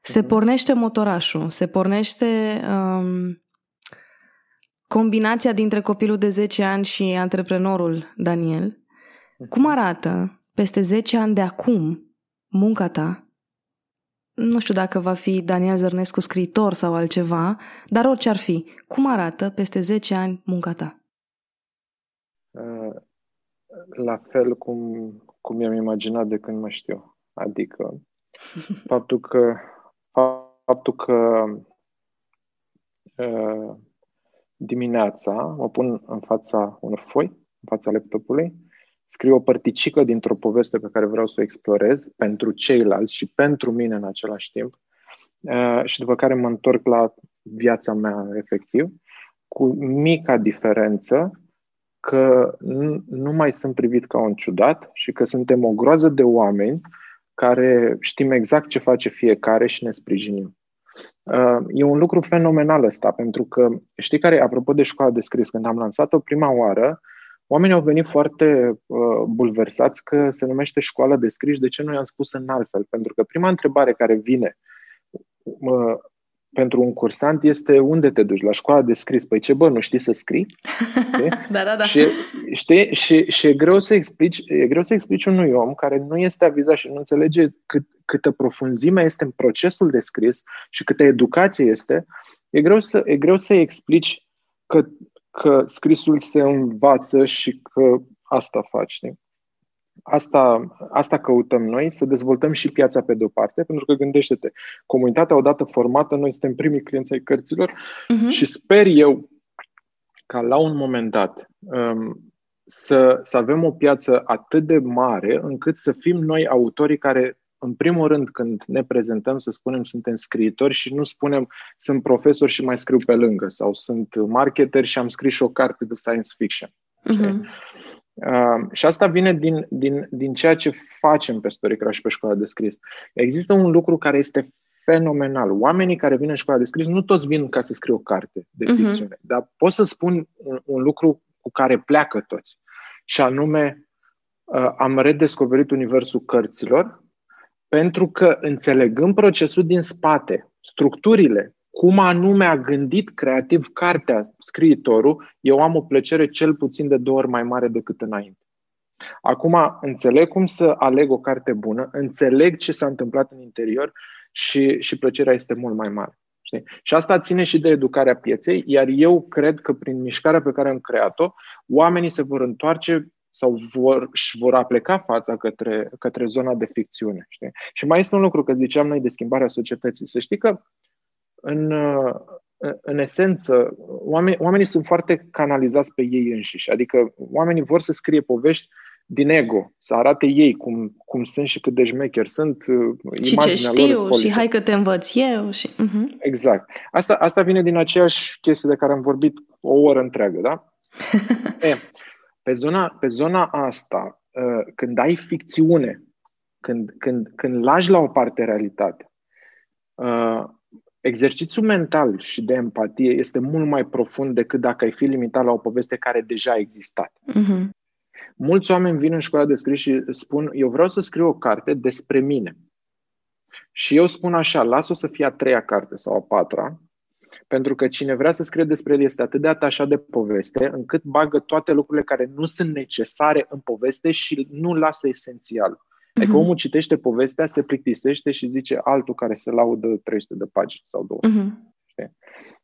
Se mhm. pornește motorașul. Se pornește um, combinația dintre copilul de 10 ani și antreprenorul Daniel. Mhm. Cum arată peste 10 ani de acum munca ta nu știu dacă va fi Daniel Zărnescu scriitor sau altceva, dar orice ar fi, cum arată peste 10 ani munca ta? Uh, la fel cum, cum mi-am imaginat de când mă știu. Adică faptul că, faptul că uh, dimineața mă pun în fața unor foi, în fața laptopului, scriu o părticică dintr-o poveste pe care vreau să o explorez pentru ceilalți și pentru mine în același timp uh, și după care mă întorc la viața mea efectiv, cu mica diferență că nu mai sunt privit ca un ciudat și că suntem o groază de oameni care știm exact ce face fiecare și ne sprijinim. Uh, e un lucru fenomenal ăsta, pentru că știi care, apropo de școala de scris, când am lansat-o prima oară, oamenii au venit foarte uh, bulversați că se numește școala de scris, de ce nu i-am spus în altfel? Pentru că prima întrebare care vine uh, pentru un cursant este unde te duci? La școala de scris. Păi ce bă, nu știi să scrii? da, da, da. Și, știi? Și, și e, greu să explici, e greu să explici unui om care nu este avizat și nu înțelege cât, câtă profunzime este în procesul de scris și câtă educație este, e greu să, e greu să explici că, că scrisul se învață și că asta faci. Știi? Asta, asta căutăm noi, să dezvoltăm și piața pe de-o parte, pentru că gândește-te, comunitatea odată formată, noi suntem primii clienți ai cărților uh-huh. și sper eu ca la un moment dat um, să, să avem o piață atât de mare încât să fim noi autorii care, în primul rând, când ne prezentăm, să spunem suntem scriitori și nu spunem sunt profesor și mai scriu pe lângă sau sunt marketer și am scris și o carte de science fiction. Uh-huh. Uh, și asta vine din, din, din ceea ce facem pe Storycraft și pe școala de scris. Există un lucru care este fenomenal. Oamenii care vin în școala de scris, nu toți vin ca să scrie o carte de uh-huh. ficțiune, dar pot să spun un, un lucru cu care pleacă toți. Și anume, uh, am redescoperit universul cărților pentru că înțelegând procesul din spate, structurile, cum anume a gândit creativ cartea scriitorul, eu am o plăcere cel puțin de două ori mai mare decât înainte. Acum înțeleg cum să aleg o carte bună, înțeleg ce s-a întâmplat în interior și, și plăcerea este mult mai mare. Știi? Și asta ține și de educarea pieței, iar eu cred că prin mișcarea pe care am creat-o, oamenii se vor întoarce sau vor, își vor apleca fața către, către zona de ficțiune. Știi? Și mai este un lucru, că ziceam noi de schimbarea societății. Să știi că în, în esență, oamenii, oamenii sunt foarte canalizați pe ei înșiși. Adică oamenii vor să scrie povești din ego, să arate ei cum, cum sunt și cât de șmecheri sunt. Uh, și ce știu, lor și hai că te învăț eu. Și... Uh-huh. Exact. Asta, asta vine din aceeași chestie de care am vorbit o oră întreagă, da? e, pe, zona, pe zona asta, uh, când ai ficțiune, când, când, când lași la o parte realitate, uh, exercițiul mental și de empatie este mult mai profund decât dacă ai fi limitat la o poveste care deja a existat. Uh-huh. Mulți oameni vin în școala de scris și spun, eu vreau să scriu o carte despre mine. Și eu spun așa, las-o să fie a treia carte sau a patra, pentru că cine vrea să scrie despre el este atât de atașat de poveste, încât bagă toate lucrurile care nu sunt necesare în poveste și nu lasă esențial. Adică uh-huh. omul citește povestea, se plictisește și zice altul care se laudă 300 de pagini sau 200. Uh-huh.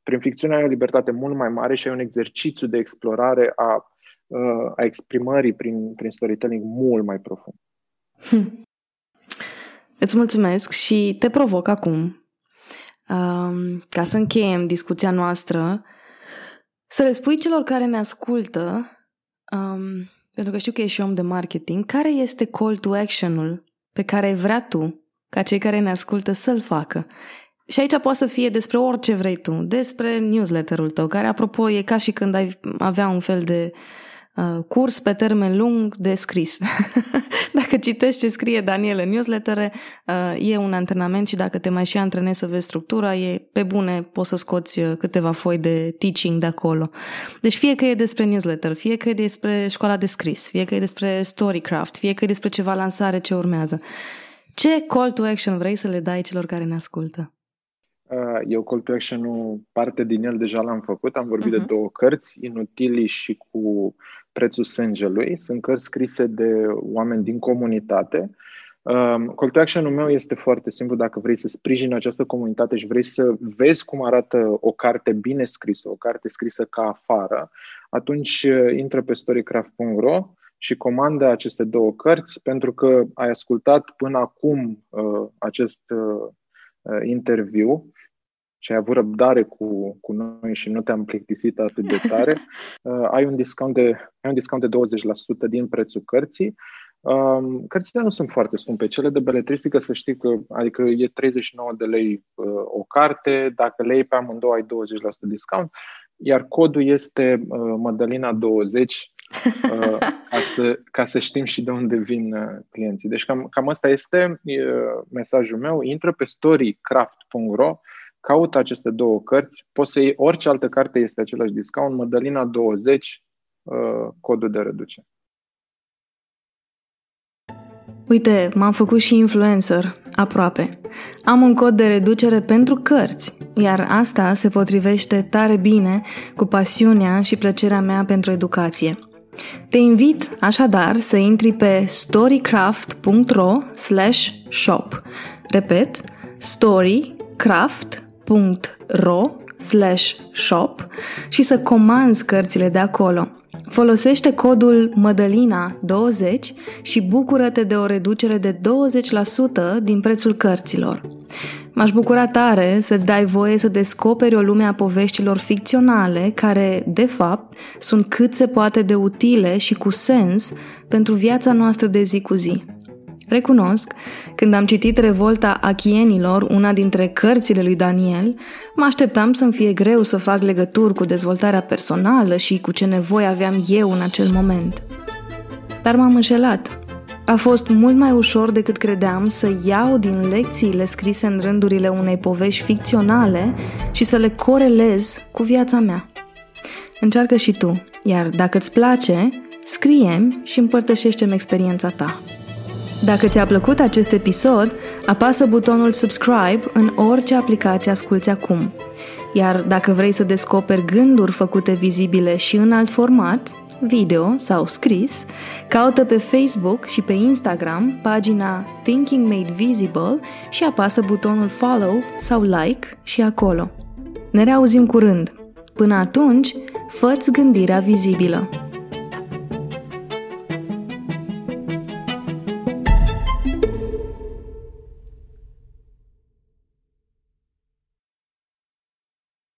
Prin ficțiune ai o libertate mult mai mare și ai un exercițiu de explorare a, uh, a exprimării prin, prin storytelling mult mai profund. Hm. Îți mulțumesc și te provoc acum, um, ca să încheiem discuția noastră, să le spui celor care ne ascultă um, pentru că știu că ești om de marketing, care este call to action-ul pe care vrea tu ca cei care ne ascultă să-l facă? Și aici poate să fie despre orice vrei tu, despre newsletterul tău, care, apropo, e ca și când ai avea un fel de uh, Uh, curs pe termen lung de scris. dacă citești ce scrie Daniel în newsletter, uh, e un antrenament și dacă te mai și antrenezi să vezi structura, e pe bune, poți să scoți uh, câteva foi de teaching de acolo. Deci fie că e despre newsletter, fie că e despre școala de scris, fie că e despre storycraft, fie că e despre ceva lansare ce urmează. Ce call to action vrei să le dai celor care ne ascultă? Eu call to action parte din el deja l-am făcut. Am vorbit uh-huh. de mhm. două cărți, Inutili și cu Prețul sângelui. Sunt cărți scrise de oameni din comunitate. Um, call to action-ul meu este foarte simplu. Dacă vrei să sprijini această comunitate și vrei să vezi cum arată o carte bine scrisă, o carte scrisă ca afară, atunci uh, intră pe storycraft.ro și comandă aceste două cărți pentru că ai ascultat până acum uh, acest uh, uh interviu și ai avut răbdare cu, cu noi și nu te-am plictisit atât de tare, uh, ai, un discount de, ai un discount de 20% din prețul cărții. Um, cărțile nu sunt foarte scumpe. Cele de beletristică, să știi că adică e 39 de lei uh, o carte, dacă le iei pe amândouă ai 20% discount, iar codul este uh, Mădălina20 uh, ca, să, ca să știm și de unde vin uh, clienții. Deci cam, cam asta este uh, mesajul meu. Intră pe storycraft.ro caută aceste două cărți, poți să iei orice altă carte, este același discount, Mădălina 20, uh, codul de reducere. Uite, m-am făcut și influencer, aproape. Am un cod de reducere pentru cărți, iar asta se potrivește tare bine cu pasiunea și plăcerea mea pentru educație. Te invit așadar să intri pe storycraft.ro shop. Repet, storycraft.ro shop și să comanzi cărțile de acolo. Folosește codul MădăLINA20 și bucură-te de o reducere de 20% din prețul cărților. M-aș bucura tare să-ți dai voie să descoperi o lume a poveștilor ficționale care, de fapt, sunt cât se poate de utile și cu sens pentru viața noastră de zi cu zi. Recunosc, când am citit Revolta Achienilor, una dintre cărțile lui Daniel, mă așteptam să-mi fie greu să fac legături cu dezvoltarea personală și cu ce nevoie aveam eu în acel moment. Dar m-am înșelat. A fost mult mai ușor decât credeam să iau din lecțiile scrise în rândurile unei povești ficționale și să le corelez cu viața mea. Încearcă și tu, iar dacă îți place, scrie și împărtășește-mi experiența ta. Dacă ți-a plăcut acest episod, apasă butonul subscribe în orice aplicație asculți acum. Iar dacă vrei să descoperi gânduri făcute vizibile și în alt format, video sau scris, caută pe Facebook și pe Instagram pagina Thinking Made Visible și apasă butonul follow sau like și acolo. Ne reauzim curând. Până atunci, fă gândirea vizibilă.